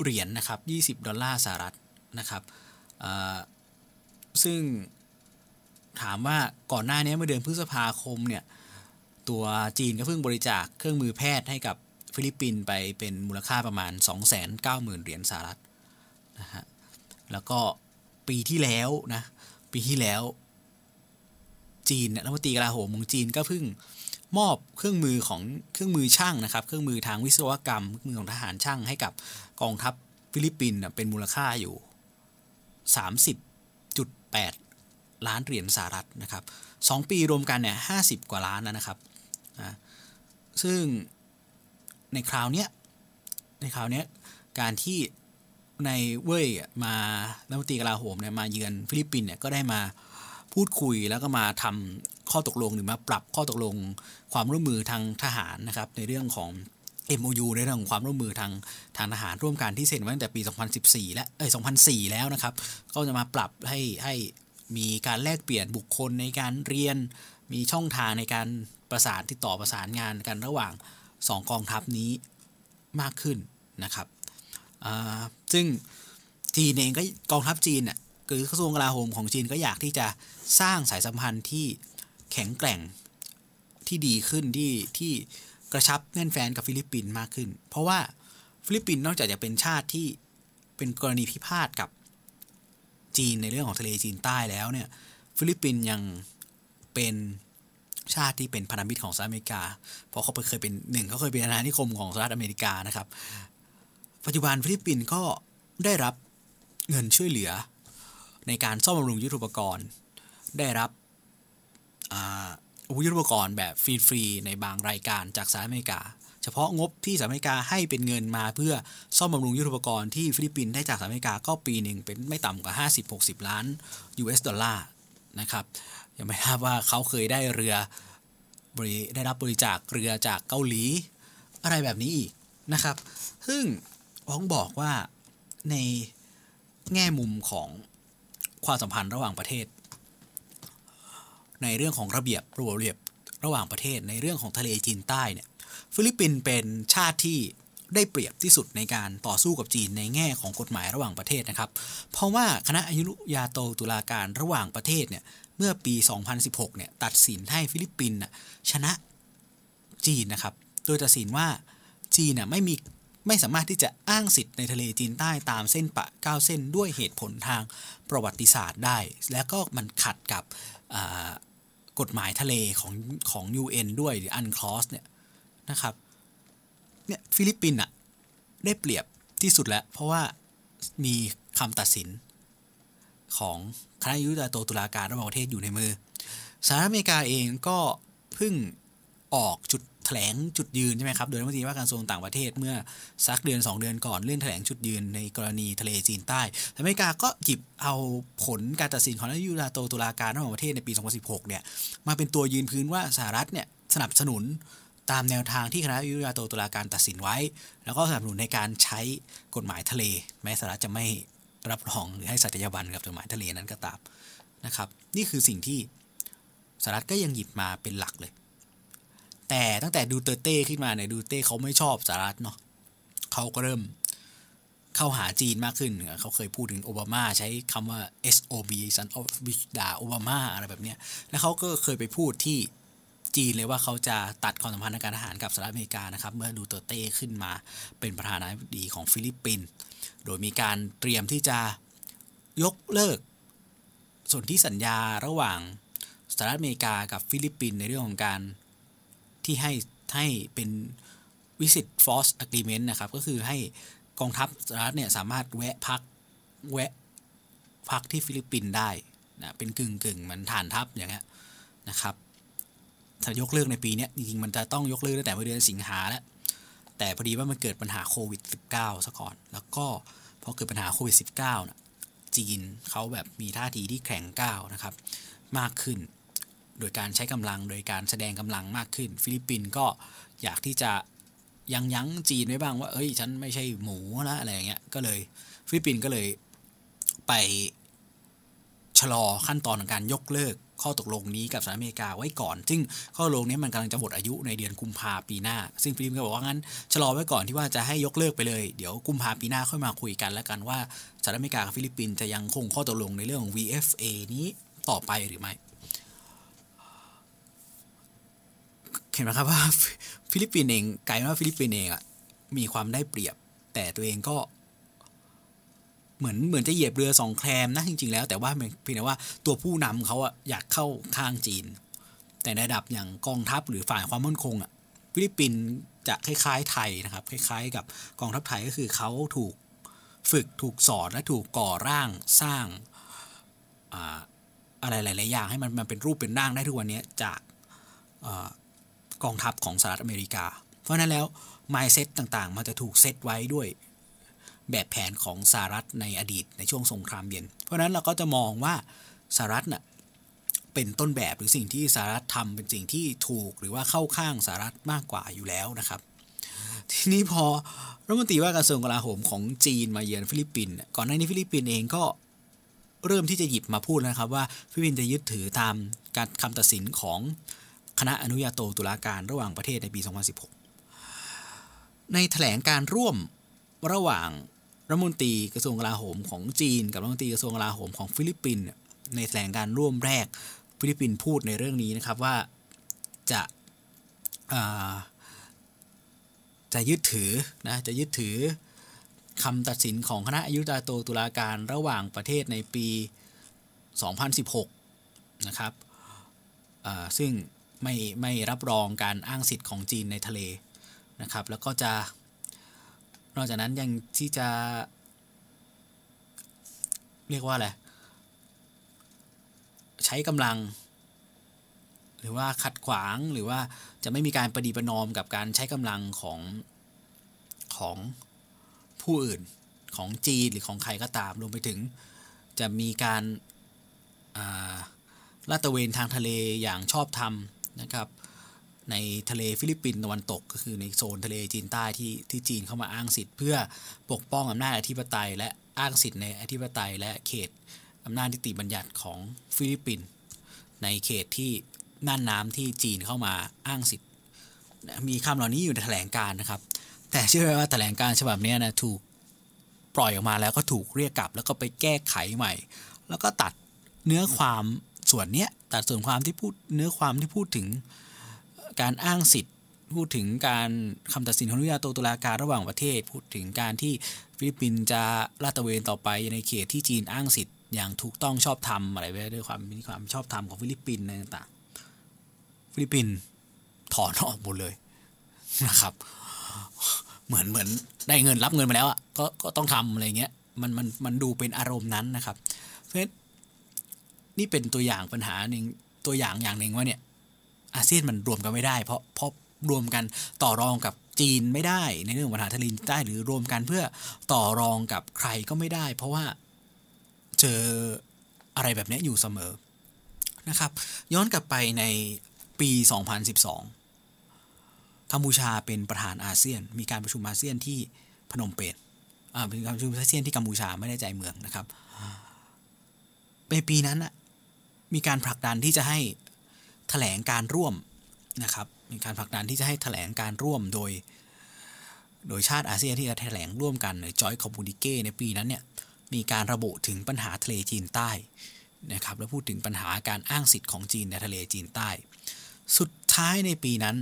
เหรียญนะครับ 20 ดอลลาร์สหรัฐ นะครับซึ่งถามว่าก่อนหน้านี้เมื่อเดือนพฤษภาคมเนี่ยตัวจีนก็เพิ่งบริจาคเครื่องมือแพทย์ให้กับฟิลิปปินส์ไปเป็นมูลค่าประมาณ 290,000 เหรียญสหรัฐนะฮะแล้วก็ปีที่แล้วนะปีที่แล้วจีนรัฐมนตรีกลาโหมของจีนก็เพิ่งมอบเครื่องมือของเครื่องมือช่างนะครับ เครื่องมือทางวิศวกรรมเครื่องมือของทหารช่างให้กับกองทัพฟิลิปปินส์เป็นมูลค่าอยู่ 30.8 ล้านเหรียญสหรัฐนะครับสองปีรวมกันเนี่ยห้าสิบกว่าล้านนะครับซึ่งในคราวเนี้ยในคราวเนี้ยการที่นายเว่ยมารัฐมนตรีกลาโหมเนี่ยมาเยือนฟิลิปปินส์เนี่ยก็ได้มาพูดคุยแล้วก็มาทำข้อตกลงหรือมาปรับข้อตกลงความร่วมมือทางทหารนะครับในเรื่องของ MOU ในเรื่องของความร่วมมือทางทางทหารร่วมกันที่เซ็นไว้ตั้งแต่ปี 2014 และเอ้ย2004 แล้วนะครับ ก็จะมาปรับให้ให้มีการแลกเปลี่ยนบุคคลในการเรียน มีช่องทางในการประสานติดต่อประสานงานกันระหว่าง 2 กองทัพนี้มากขึ้นนะครับ ซึ่งจีนเองก็กองทัพจีนน่ะคือกระทรวงกลาโหมของจีนก็อยากที่จะสร้างสายสัมพันธ์ที่แข็งแกร่งที่ดีขึ้นที่ที่ กระชับแน่นแฟ้นกับฟิลิปปินส์มากขึ้น เพราะว่าฟิลิปปินส์นอกจากจะเป็นชาติที่เป็นกรณีพิพาทกับจีนในเรื่องของทะเลจีนใต้แล้วเนี่ยฟิลิปปินส์ยังเป็นชาติที่เป็นพันธมิตรของสหรัฐอเมริกา เพราะเขาเคยเป็นหนึ่งเขาเคยเป็นอาณานิคมของสหรัฐอเมริกานะครับ ปัจจุบันฟิลิปปินส์ก็ได้รับเงินช่วยเหลือ ในการซ่อมบำรุงยุทโธปกรณ์ ได้รับ ยุทโธปกรณ์แบบฟรีๆในบางรายการจากสหรัฐอเมริกา เฉพาะงบที่สหรัฐอเมริกาให้เป็นเงินมาเพื่อซ่อมบำรุงยุทโธปกรณ์ที่ฟิลิปปินส์ได้จากสหรัฐอเมริกาก็ปีหนึ่งเป็นไม่ต่ำกว่า 50-60 ล้าน US ดอลลาร์นะครับยังไม่ทราบว่าเขาเคยได้เรือได้รับบริจาคเรือจากเกาหลี อะไรแบบนี้อีกนะครับ ซึ่งต้องบอกว่าในแง่มุมของความสัมพันธ์ระหว่างประเทศ ในเรื่องของระเบียบระบบระเบียบระหว่างประเทศในเรื่องของทะเลจีนใต้เนี่ยฟิลิปปินส์เป็นชาติที่ได้เปรียบที่สุดในการต่อสู้กับจีนในแง่ของกฎหมายระหว่างประเทศนะครับ เพราะว่าคณะอนุญาโตตุลาการระหว่างประเทศเนี่ยเมื่อปี 2016 เนี่ยตัดสินให้ฟิลิปปินส์ชนะจีนนะครับ โดยตัดสินว่าจีนไม่มีไม่สามารถที่จะอ้างสิทธิ์ในทะเลจีนใต้ตามเส้นปะก้าเส้นด้วยเหตุผลทางประวัติศาสตร์ได้ และก็มันขัดกับ กฎหมายทะเลของของ UN ด้วยหรือ UNCLOS เนี่ยนะครับเนี่ยฟิลิปปินส์อะได้เปรียบที่สุดแล้ว เพราะว่ามีคำตัดสินของคณะยุติโตตุลาการระหว่างประเทศอยู่ในมือสหรัฐอเมริกาเองก็เพิ่งออกจุด แถลงจุดยืนใช่ไหมครับ โดยรัฐมนตรีว่าการกระทรวงต่างประเทศเมื่อสักเดือน 2 เดือนก่อนเลื่อนแถลงจุดยืนในกรณีทะเลจีนใต้อเมริกาก็หยิบเอาผลการตัดสินของคณะยุติโตตุลาการระหว่างประเทศในปี 2016 เนี่ยมาเป็นตัวยืนพื้นว่าสหรัฐเนี่ยสนับสนุนตามแนวทางที่คณะยุติโตตุลาการตัดสินไว้ แล้วก็สนับสนุนในการใช้กฎหมายทะเล แม้สหรัฐจะไม่รับรองหรือให้สัตยาบันกับกฎหมายทะเลนั้นก็ตามนะครับ นี่คือสิ่งที่สหรัฐก็ยังหยิบมาเป็นหลักเลย แต่ตั้งแต่ดูเตอร์เต้ขึ้นมาเนี่ยดูเต้เขาไม่ชอบสหรัฐเนาะเขาก็เริ่มเข้าหาจีนมากขึ้น เขาเคยพูดถึงโอบามาใช้คำว่า SOB son of bitch ด่าโอบามาอะไรแบบเนี้ย แล้วเขาก็เคยไปพูดที่จีนเลยว่าเขาจะตัดความสัมพันธ์ทางการทหารกับสหรัฐอเมริกานะครับ เมื่อดูเตเต้ขึ้นมาเป็นประธานาธิบดีของฟิลิปปินส์ โดยมีการเตรียมที่จะยกเลิกส่วนที่สัญญาระหว่างสหรัฐอเมริกากับฟิลิปปินส์ในเรื่องของการ ที่ให้ให้เป็น visit force agreement นะครับ ก็คือให้กองทัพสหรัฐเนี่ยสามารถแวะพักแวะพักที่ฟิลิปปินส์ได้นะเป็นกึ่งกึ่งเหมือนฐานทัพอย่างเงี้ยนะครับถ้ายกเลิกในปีนี้จริงๆมันจะต้องยกเลิกตั้งแต่เดือนสิงหาแล้วแต่พอดีว่ามันเกิดปัญหาโควิด -19 ซะก่อน แล้วก็พอเกิดปัญหาโควิด -19 นะจีนเขาแบบมีท่าทีที่แข็งกร้าวนะครับ มากขึ้น โดยการใช้กำลังโดยการแสดงกำลังมากขึ้น ฟิลิปปินส์ก็อยากที่จะยับยั้งจีนไว้บ้างว่า เอ้ย ฉันไม่ใช่หมูนะอะไรอย่างเงี้ยก็เลยฟิลิปปินส์ก็เลยไปชะลอขั้นตอนของการยกเลิกข้อตกลงนี้กับสหรัฐอเมริกาไว้ก่อน ซึ่งข้อตกลงนี้มันกำลังจะหมดอายุในเดือนกุมภาปีหน้า ซึ่งฟิลิปปินส์ก็บอกว่างั้นชะลอไว้ก่อนที่ว่าจะให้ยกเลิกไปเลย เดี๋ยวกุมภาปีหน้าค่อยมาคุยกันแล้วกันว่าสหรัฐอเมริกากับฟิลิปปินส์จะยังคงข้อตกลงในเรื่องของ VFA นี้ต่อไปหรือไม่ เห็นไหมครับว่าฟิลิปปินส์เองกลายเป็นว่าฟิลิปปินส์เองอะมีความได้เปรียบ แต่ตัวเองก็ เหมือนเหมือนจะเหยียบเรือสองแคมนะจริง ๆ แล้ว แต่ว่าเพียงแต่ว่าตัวผู้นำเขาอะอยากเข้าข้างจีน แต่ในระดับอย่างกองทัพหรือฝ่ายความมั่นคงอะฟิลิปปินส์จะคล้าย ๆ ไทยนะครับ คล้าย ๆ กับกองทัพไทยก็คือเขาถูกฝึกถูกสอนและถูกก่อร่างสร้างอะไรหลายๆอย่างให้มันมันเป็นรูปเป็นร่างได้ทุกวันนี้จาก กองทัพของสหรัฐอเมริกา เพราะนั้นแล้ว mindset ต่างๆ มันจะถูกเซตไว้ด้วยแบบแผนของสหรัฐในอดีตในช่วงสงครามเย็น เพราะนั้นเราก็จะมองว่าสหรัฐน่ะเป็นต้นแบบหรือสิ่งที่สหรัฐทำเป็นสิ่งที่ถูกหรือว่าเข้าข้างสหรัฐมากกว่าอยู่แล้วนะครับ ทีนี้พอรัฐมนตรีว่าการกระทรวงกลาโหมของจีนมาเยือนฟิลิปปินส์ก่อนหน้านี้ฟิลิปปินส์เองก็เริ่มที่จะหยิบมาพูดนะครับว่าฟิลิปปินส์จะยึดถือตามการคำตัดสินของ คณะอนุญาโตตุลาการระหว่างประเทศในปี 2016 ในแถลงการณ์ร่วมระหว่างรัฐมนตรีกระทรวงกลาโหมของจีน กับรัฐมนตรีกระทรวงกลาโหมของฟิลิปปินส์ในแถลงการณ์ร่วมแรกฟิลิปปินส์พูดในเรื่องนี้นะครับว่าจะจะยึดถือนะจะยึดถือคำตัดสินของคณะอนุญาโตตุลาการระหว่างประเทศในปี 2016 นะครับซึ่ง ไม่ไม่รับรองการอ้างสิทธิ์ของจีนในทะเลนะครับ แล้วก็จะ นอกจากนั้นยังที่จะ เรียกว่าอะไรใช้กำลัง หรือว่าขัดขวางหรือว่าจะไม่มีการประดีประนอมกับการใช้กำลังของของผู้อื่นของจีนหรือของใครก็ตามรวมไปถึงจะมีการลาดตระเวนทางทะเลอย่างชอบธรรม นะครับในทะเลฟิลิปปินส์ตะวันตก ก็คือในโซนทะเลจีนใต้ที่ที่จีนเข้ามาอ้างสิทธิ์เพื่อปกป้องอำนาจอธิปไตย และอ้างสิทธิ์ในอธิปไตย และเขตอำนาจนิติบัญญัติของฟิลิปปินส์ในเขตที่น่านน้ำที่จีนเข้ามาอ้างสิทธิ์ มีคำเหล่านี้อยู่ในแถลงการนะครับ แต่เชื่อไหมว่าแถลงการฉบับนี้นะถูกปล่อยออกมาแล้วก็ถูกเรียกกลับ แล้วก็ไปแก้ไขใหม่ แล้วก็ตัดเนื้อความส่วนเนี้ย ตัดส่วนความที่พูดเนื้อความที่พูดถึงการอ้างสิทธิ์ พูดถึงการคำตัดสินของนุญาโตตุลาการระหว่างประเทศ พูดถึงการที่ฟิลิปปินส์จะลาดตระเวนต่อไปในเขตที่จีนอ้างสิทธิ์อย่างถูกต้องชอบธรรมอะไรไปด้วยความมีความชอบธรรมของฟิลิปปินส์ต่างฟิลิปปินส์ถอนออกหมดเลยนะครับ เหมือนเหมือนได้เงินรับเงินมาแล้วอะก็ก็ต้องทำอะไรเงี้ยมันมันมันดูเป็นอารมณ์นั้นนะครับ เพราะ นี่เป็นตัวอย่างปัญหาหนึ่งตัวอย่างอย่างหนึ่งว่าเนี่ยอาเซียนมันรวมกันไม่ได้ เพราะเพราะรวมกันต่อรองกับจีนไม่ได้ ในเรื่องปัญหาทะเลจีนใต้หรือรวมกันเพื่อต่อรองกับใครก็ไม่ได้ เพราะว่าเจออะไรแบบนี้อยู่เสมอนะครับ ย้อนกลับไปในปี 2012 กัมพูชาเป็นประธานอาเซียน มีการประชุมอาเซียนที่พนมเปญอ่าเป็นการประชุมอาเซียนที่กัมพูชาไม่ได้ใจเมืองนะครับในปีนั้นอะ มีการผลักดันที่จะให้แถลงการร่วมนะครับมีการผลักดันที่จะให้แถลงการร่วมโดย โดยชาติอาเซียนที่จะแถลงร่วมกันในจอยคอมมูนิเกในปีนั้นเนี่ยมีการระบุถึงปัญหาทะเลจีนใต้นะครับแล้วพูดถึงปัญหาการอ้างสิทธิ์ของจีนในทะเลจีนใต้ สุดท้ายในปีนั้น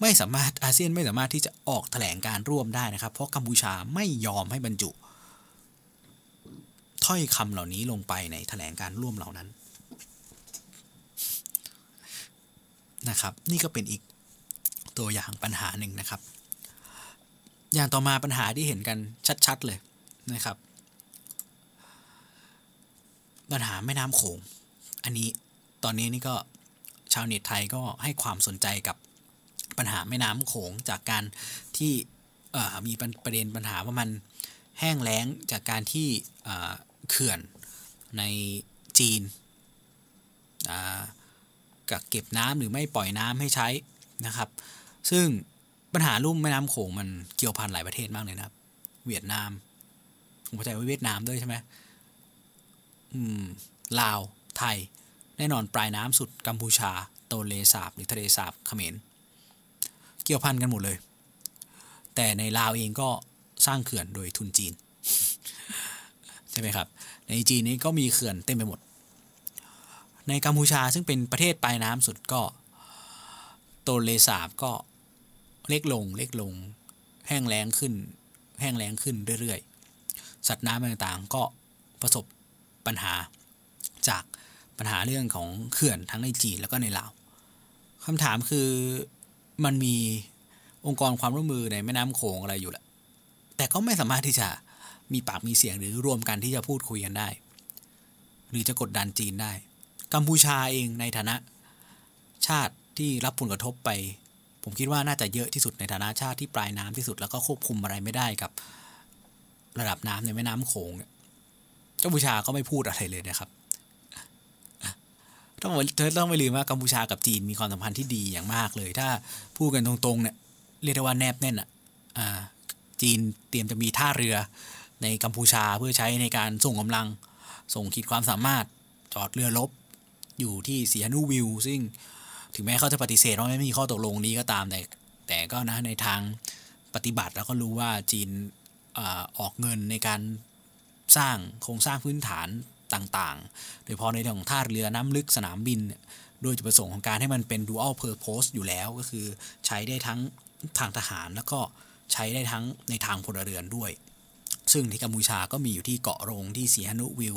ไม่สามารถอาเซียนไม่สามารถที่จะออกแถลงการร่วมได้นะครับ เพราะกัมพูชาไม่ยอมให้บรรจุ ถ้อยคำเหล่านี้ลงไปในแถลงการร่วมเหล่านั้น นะครับ นี่ก็เป็นอีกตัวอย่างปัญหาหนึ่งนะครับ อย่างต่อมาปัญหาที่เห็นกันชัดๆเลยนะครับ ปัญหาแม่น้ำโขง อันนี้ตอนนี้นี่ก็ชาวเน็ตไทยก็ให้ความสนใจกับปัญหาแม่น้ำโขงจากการที่มีประเด็นปัญหาว่ามันแห้งแล้งจากการที่เขื่อนในจีน กักเก็บน้ำหรือไม่ปล่อยน้ำให้ใช้นะครับ ซึ่งปัญหาลุ่มแม่น้ำโขงมันเกี่ยวพันหลายประเทศมากเลยนะครับ เวียดนามผมเข้าใจว่าเวียดนามด้วยใช่ไหมอืมลาวไทย แน่นอนปลายน้ำสุดกัมพูชาโตเลสาบหรือทะเลสาบเขมรเกี่ยวพันกันหมดเลย แต่ในลาวเองก็สร้างเขื่อนโดยทุนจีน ใช่ไหมครับ ในจีนนี้ก็มีเขื่อนเต็มไปหมด ในกัมพูชาซึ่งเป็นประเทศปลายน้ำสุดก็โตเลสาบก็เล็กลงเล็กลง แห้งแล้งขึ้น แห้งแล้งขึ้นเรื่อยๆ สัตว์น้ำต่างๆก็ประสบปัญหาจากปัญหาเรื่องของเขื่อนทั้งในจีนแล้วก็ในลาวคำถามคือมันมีองค์กรความร่วมมือในแม่น้ำโขงอะไรอยู่แหละแต่ก็ไม่สามารถที่จะมีปากมีเสียงหรือรวมกันที่จะพูดคุยกันได้ หรือจะกดดันจีนได้ กัมพูชาเองในฐานะชาติที่รับผลกระทบไป ผมคิดว่าน่าจะเยอะที่สุดในฐานะชาติที่ปลายน้ำที่สุดแล้วก็ควบคุมอะไรไม่ได้กับ ระดับน้ำในแม่น้ำโขงกัมพูชาก็ไม่พูดอะไรเลยนะครับต้องเธอต้องไม่ลืมว่ากัมพูชากับจีนมีความสัมพันธ์ที่ดีอย่างมากเลย ถ้าพูดกันตรงๆเนี่ยเรียกได้ว่าแนบแน่นอะจีนเตรียมจะมีท่าเรือในกัมพูชาเพื่อใช้ในการส่งกำลัง ส่งขีดความสามารถจอดเรือรบ อยู่ที่เสียนูวิวซึ่งถึงแม้เขาจะปฏิเสธว่าไม่มีข้อตกลงนี้ก็ตามแต่ แต่ก็นะในทางปฏิบัติแล้วก็รู้ว่าจีนออกเงินในการสร้างโครงสร้างพื้นฐานต่างๆ โดยเฉพาะในเรื่องของท่าเรือน้ำลึกสนามบิน โดยจุดประสงค์ของการให้มันเป็น dual purpose อยู่แล้วก็คือใช้ได้ทั้งทางทหารแล้วก็ใช้ได้ทั้งในทางพลเรือนด้วย ซึ่งที่กัมพูชาก็มีอยู่ที่เกาะรงที่สีฮนุวิว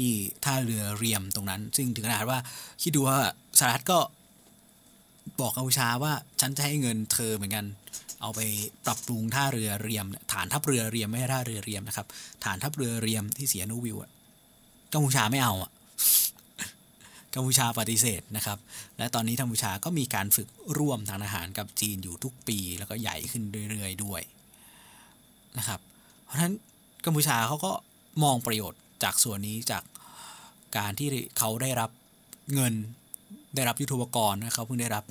ที่ท่าเรือเรียมตรงนั้น ซึ่งถึงขนาดว่าคิดดูว่าสหรัฐก็บอกกัมพูชาว่าฉันจะให้เงินเธอเหมือนกัน เอาไปปรับปรุงท่าเรือเรียม ฐานทัพเรือเรียมไม่ใช่ท่าเรือเรียมนะครับ ฐานทัพเรือเรียมที่เสียนูวิวกัมพูชาไม่เอาอะกัมพูชาปฏิเสธนะครับ และตอนนี้กัมพูชาก็มีการฝึกร่วมทางทหารกับจีนอยู่ทุกปี แล้วก็ใหญ่ขึ้นเรื่อยๆด้วยนะครับ เพราะฉะนั้นกัมพูชาเขาก็มองประโยชน์ จากส่วนนี้จากการที่เขาได้รับเงินได้รับยุทธปกรณ์นะเขาเพิ่งได้รับ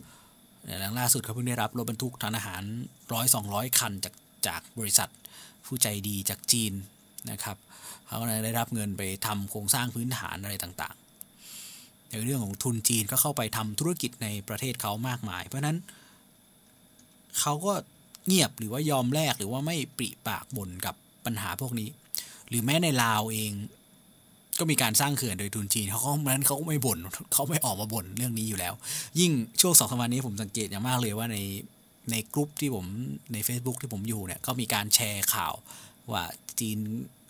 หลังล่าสุดเขาเพิ่งได้รับรถบรรทุกทางอาหารร้อยสองร้อยคันจากจากบริษัทผู้ใจดีจากจีนนะครับเขาได้รับเงินไปทำโครงสร้างพื้นฐานอะไรต่างๆ ในเรื่องของทุนจีนก็เข้าไปทำธุรกิจในประเทศเขามากมาย เพราะนั้นเขาก็เงียบหรือว่ายอมแลกหรือว่าไม่ปริปากบ่นกับปัญหาพวกนี้ หรือแม้ในลาวเอง ก็มีการสร้างเขื่อนโดยทุนจีนเขาเขานั้นเขาไม่บ่นเขาไม่ออกมาบ่นเรื่องนี้อยู่แล้ว ยิ่งช่วงสองสามวันนี้ผมสังเกตอย่างมากเลยว่าในในกลุ่มที่ผมใน Facebook ที่ผมอยู่เนี่ยก็มีการแชร์ข่าวว่าจีน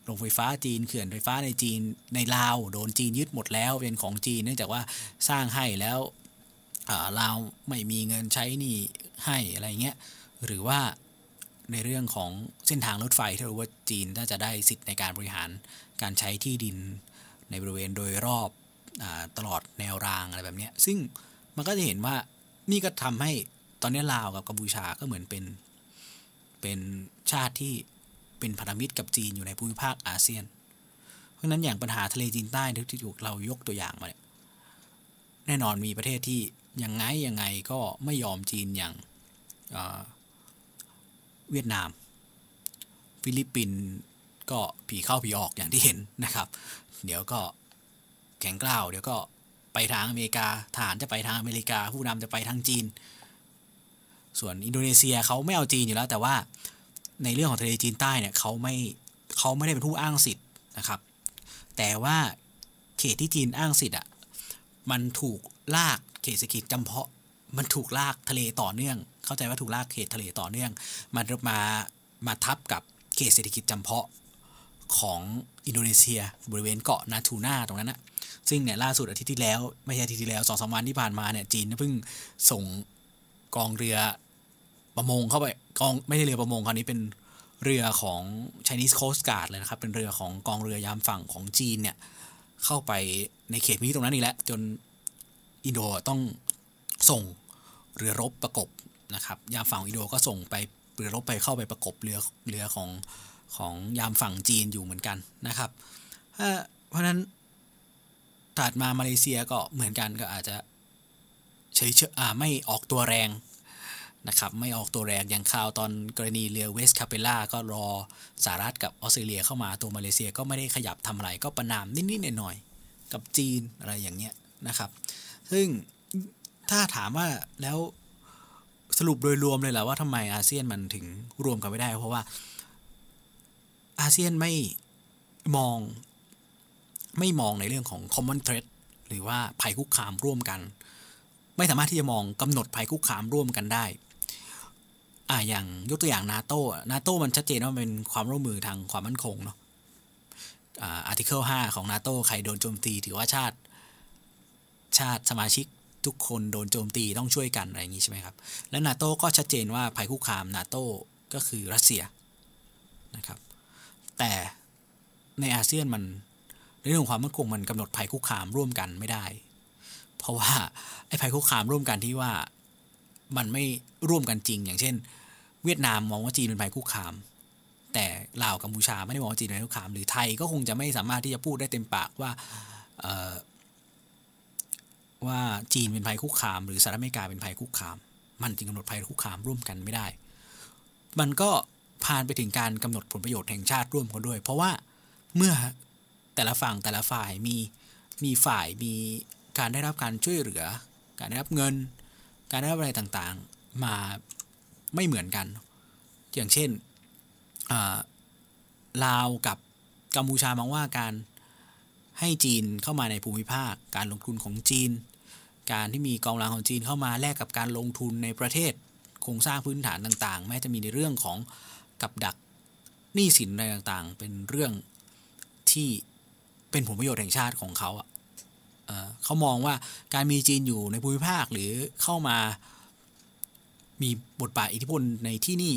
โรงไฟฟ้าจีนเขื่อนไฟฟ้าในจีนในลาวโดนจีนยึดหมดแล้วเป็นของจีนเนื่องจากว่าสร้างให้แล้วลาวไม่มีเงินใช้นี่ให้อะไรเงี้ยหรือว่าในเรื่องของเส้นทางรถไฟที่รู้ว่าจีนน่าจะได้สิทธิ์ในการบริหารการใช้ที่ดิน ในบริเวณโดยรอบอตลอดแนวรางอะไรแบบนี้ซึ่งมันก็จะเห็นว่านี่ก็ทำให้ตอนนี้ลาวกับกัมพูชาก็เหมือนเป็นเป็นชาติที่เป็นพันธมิตรกับจีนอยู่ในภูมิภาคอาเซียน เพราะนั้นอย่างปัญหาทะเลจีนใต้ที่ถูกเรายกตัวอย่างมาเนี่ยแน่นอนมีประเทศที่ยังไงยังไงก็ไม่ยอมจีนอย่างเวียดนาม ฟิลิปปินส์ก็ผีเข้าผีออกอย่างที่เห็นนะครับ เดี๋ยวก็แข็งกล้าว เดี๋ยวก็ไปทางอเมริกาทหารจะไปทางอเมริกา ผู้นำจะไปทางจีน ส่วนอินโดนีเซียเขาไม่เอาจีนอยู่แล้ว แต่ว่าในเรื่องของทะเลจีนใต้เนี่ยเขาไม่เขาไม่ได้เป็นผู้อ้างสิทธิ์นะครับ แต่ว่าเขตที่จีนอ้างสิทธิ์อะมันถูกลากเขตเศรษฐกิจจำเพาะมันถูกลากทะเลต่อเนื่อง เข้าใจว่าถูกลากเขตทะเลต่อเนื่อง มันมามาทับกับเขตเศรษฐกิจจำเพาะ ของอินโดนีเซีย บริเวณเกาะนาทูน่าตรงนั้นนะซึ่งเนี่ยล่าสุดอาทิตย์ที่แล้ว ไม่ใช่อาทิตย์ที่แล้วสองสามวันที่ผ่านมาเนี่ยจีนเพิ่งส่งกองเรือประมงเข้าไปกองไม่ใช่เรือประมงคราวนี้เป็นเรือของ Chinese Coast Guard เลยนะครับ เป็นเรือของกองเรือยามฝั่งของจีนเนี่ย เข้าไปในเขตพื้นที่ตรงนั้นนี่แหละจนอินโดต้องส่งเรือรบประกบนะครับ ยามฝั่งอินโดก็ส่งไปเรือรบไปเข้าไปประกบเรือเรือของ ของยามฝั่งจีนอยู่เหมือนกันนะครับเพราะนั้นถัดมามาเลเซียก็เหมือนกันก็อาจจะเฉยเฉยไม่ออกตัวแรงนะครับไม่ออกตัวแรงอย่างข่าวตอนกรณีเรือเวสคาเปล่าก็รอสหรัฐกับออสเตรเลียเข้ามาตัวมาเลเซียก็ไม่ได้ขยับทำอะไรก็ประนามนิดๆหน่อยๆกับจีนอะไรอย่างเงี้ยนะครับ ซึ่งถ้าถามว่าแล้วสรุปโดยรวมเลยแหละว่าทำไมอาเซียนมันถึงรวมกันไม่ได้ เพราะว่า อาเซียนไม่มองไม่มองในเรื่องของ common threat หรือว่าภัยคุกคามร่วมกัน ไม่สามารถที่จะมองกำหนดภัยคุกคามร่วมกันได้อ่าอย่างยกตัวอย่างนาโต้นาโต้มันชัดเจนว่าเป็นความร่วมมือทางความมั่นคงเนาะอาร์ติเคิล5ของนาโต้ใครโดนโจมตี ถือว่าชาติ ชาติสมาชิกทุกคนโดนโจมตีต้องช่วยกันอะไรอย่างนี้ใช่ไหมครับ และนาโต้ก็ชัดเจนว่าภัยคุกคามนาโต้ก็คือรัสเซียนะครับ แต่ในอาเซียนมันในเรื่องความมั่นคงมันกำหนดภัยคุกคามร่วมกันไม่ได้ เพราะว่าไอ้ภัยคุกคามร่วมกันที่ว่ามันไม่ร่วมกันจริง อย่างเช่น เวียดนามมองว่าจีนเป็นภัยคุกคาม แต่ลาวกัมพูชาไม่ได้มองว่าจีนเป็นภัยคุกคาม หรือไทยก็คงจะไม่สามารถที่จะพูดได้เต็มปากว่าว่าจีนเป็นภัยคุกคาม หรือสหรัฐอเมริกาเป็นภัยคุกคาม มันจึงกำหนดภัยคุกคามร่วมกันไม่ได้ มันก็ ผ่านไปถึงการกำหนดผลประโยชน์แห่งชาติร่วมกันด้วย เพราะว่าเมื่อแต่ละฝั่งแต่ละฝ่ายมีมีฝ่ายมีการได้รับการช่วยเหลือ การได้รับเงิน การได้รับอะไรต่างๆมาไม่เหมือนกัน อย่างเช่นลาวกับกัมพูชามองว่าการให้จีนเข้ามาในภูมิภาค การลงทุนของจีน การที่มีกองกำลังของจีนเข้ามาแลกกับการลงทุนในประเทศโครงสร้างพื้นฐานต่างๆ แม้จะมีในเรื่องของ กับดักหนี้สินอะไรต่างๆ เป็นเรื่องที่เป็นผลประโยชน์แห่งชาติของเขาอะเขามองว่าการมีจีนอยู่ในภูมิภาคหรือเข้ามามีบทบาทอิทธิพลในที่นี่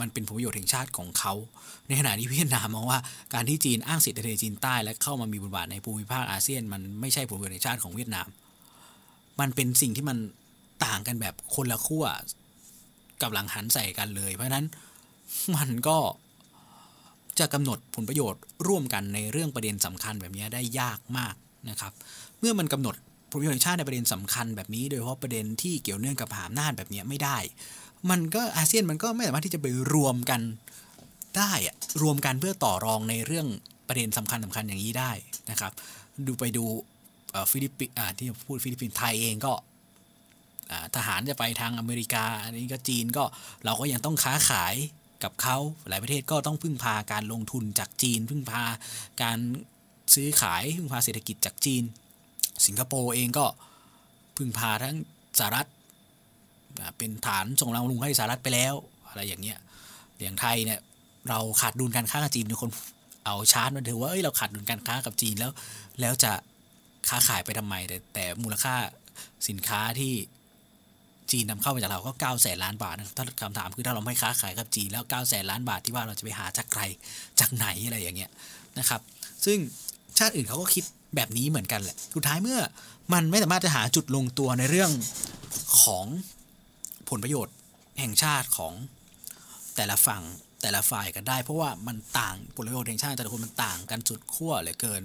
มันเป็นผลประโยชน์แห่งชาติของเขา ในขณะที่เวียดนามมองว่าการที่จีนอ้างสิทธิทะเลจีนใต้และเข้ามามีบทบาทในภูมิภาคอาเซียน มันไม่ใช่ผลประโยชน์แห่งชาติของเวียดนาม มันเป็นสิ่งที่มันต่างกันแบบคนละขั้วกับหลังหันใส่กันเลย เพราะนั้น มันก็จะกำหนดผลประโยชน์ร่วมกันในเรื่องประเด็นสำคัญแบบนี้ได้ยากมากนะครับ เมื่อมันกำหนดผลประโยชน์ชาติในประเด็นสำคัญแบบนี้โดยเฉพาะประเด็นที่เกี่ยวเนื่องกับหามนาจแบบนี้ไม่ได้ มันก็อาเซียนมันก็ไม่สามารถที่จะไปรวมกันได้รวมกันเพื่อต่อรองในเรื่องประเด็นสำคัญสำคัญอย่างนี้ได้นะครับ ดูไปดูฟิลิปปินส์ที่พูดฟิลิปปินส์ไทยเองก็ทหารจะไปทางอเมริกา อันนี้ก็จีนก็เราก็ยังต้องค้าขาย กับเขาหลายประเทศก็ต้องพึ่งพาการลงทุนจากจีน พึ่งพาการซื้อขายพึ่งพาเศรษฐกิจจากจีน สิงคโปร์เองก็พึ่งพาทั้งสหรัฐเป็นฐานส่งเราลงให้สหรัฐไปแล้วอะไรอย่างเงี้ยอย่างไทยเนี่ยเราขาดดุลการค้ากับจีนทุกคนเอาชาร์ตมาถือว่าเอ้ยเราขาดดุลการค้ากับจีนแล้ว แล้วจะค้าขายไปทำไมแต่แต่มูลค่าสินค้าที่ จีนนำเข้ามาจากเราก็9ก้าแสนล้านบาทนะถ้าคำถามคือถ้าเราไม่ค้าขายกับจีนแล้ว9ก้าแสนล้านบาทที่ว่าเราจะไปหาจากใครจากไหนอะไรอย่างเงี้ยนะครับ ซึ่งชาติอื่นเขาก็คิดแบบนี้เหมือนกันแหละสุดท้ายเมื่อมันไม่สามารถจะหาจุดลงตัวในเรื่องของผลประโยชน์แห่งชาติของแต่ละฝั่งแต่ละฝ่ายกันได้ เพราะว่ามันต่างผลประโยชน์แห่งชาติแต่ละคนมันต่างกันสุดขั้วเหลือเกิน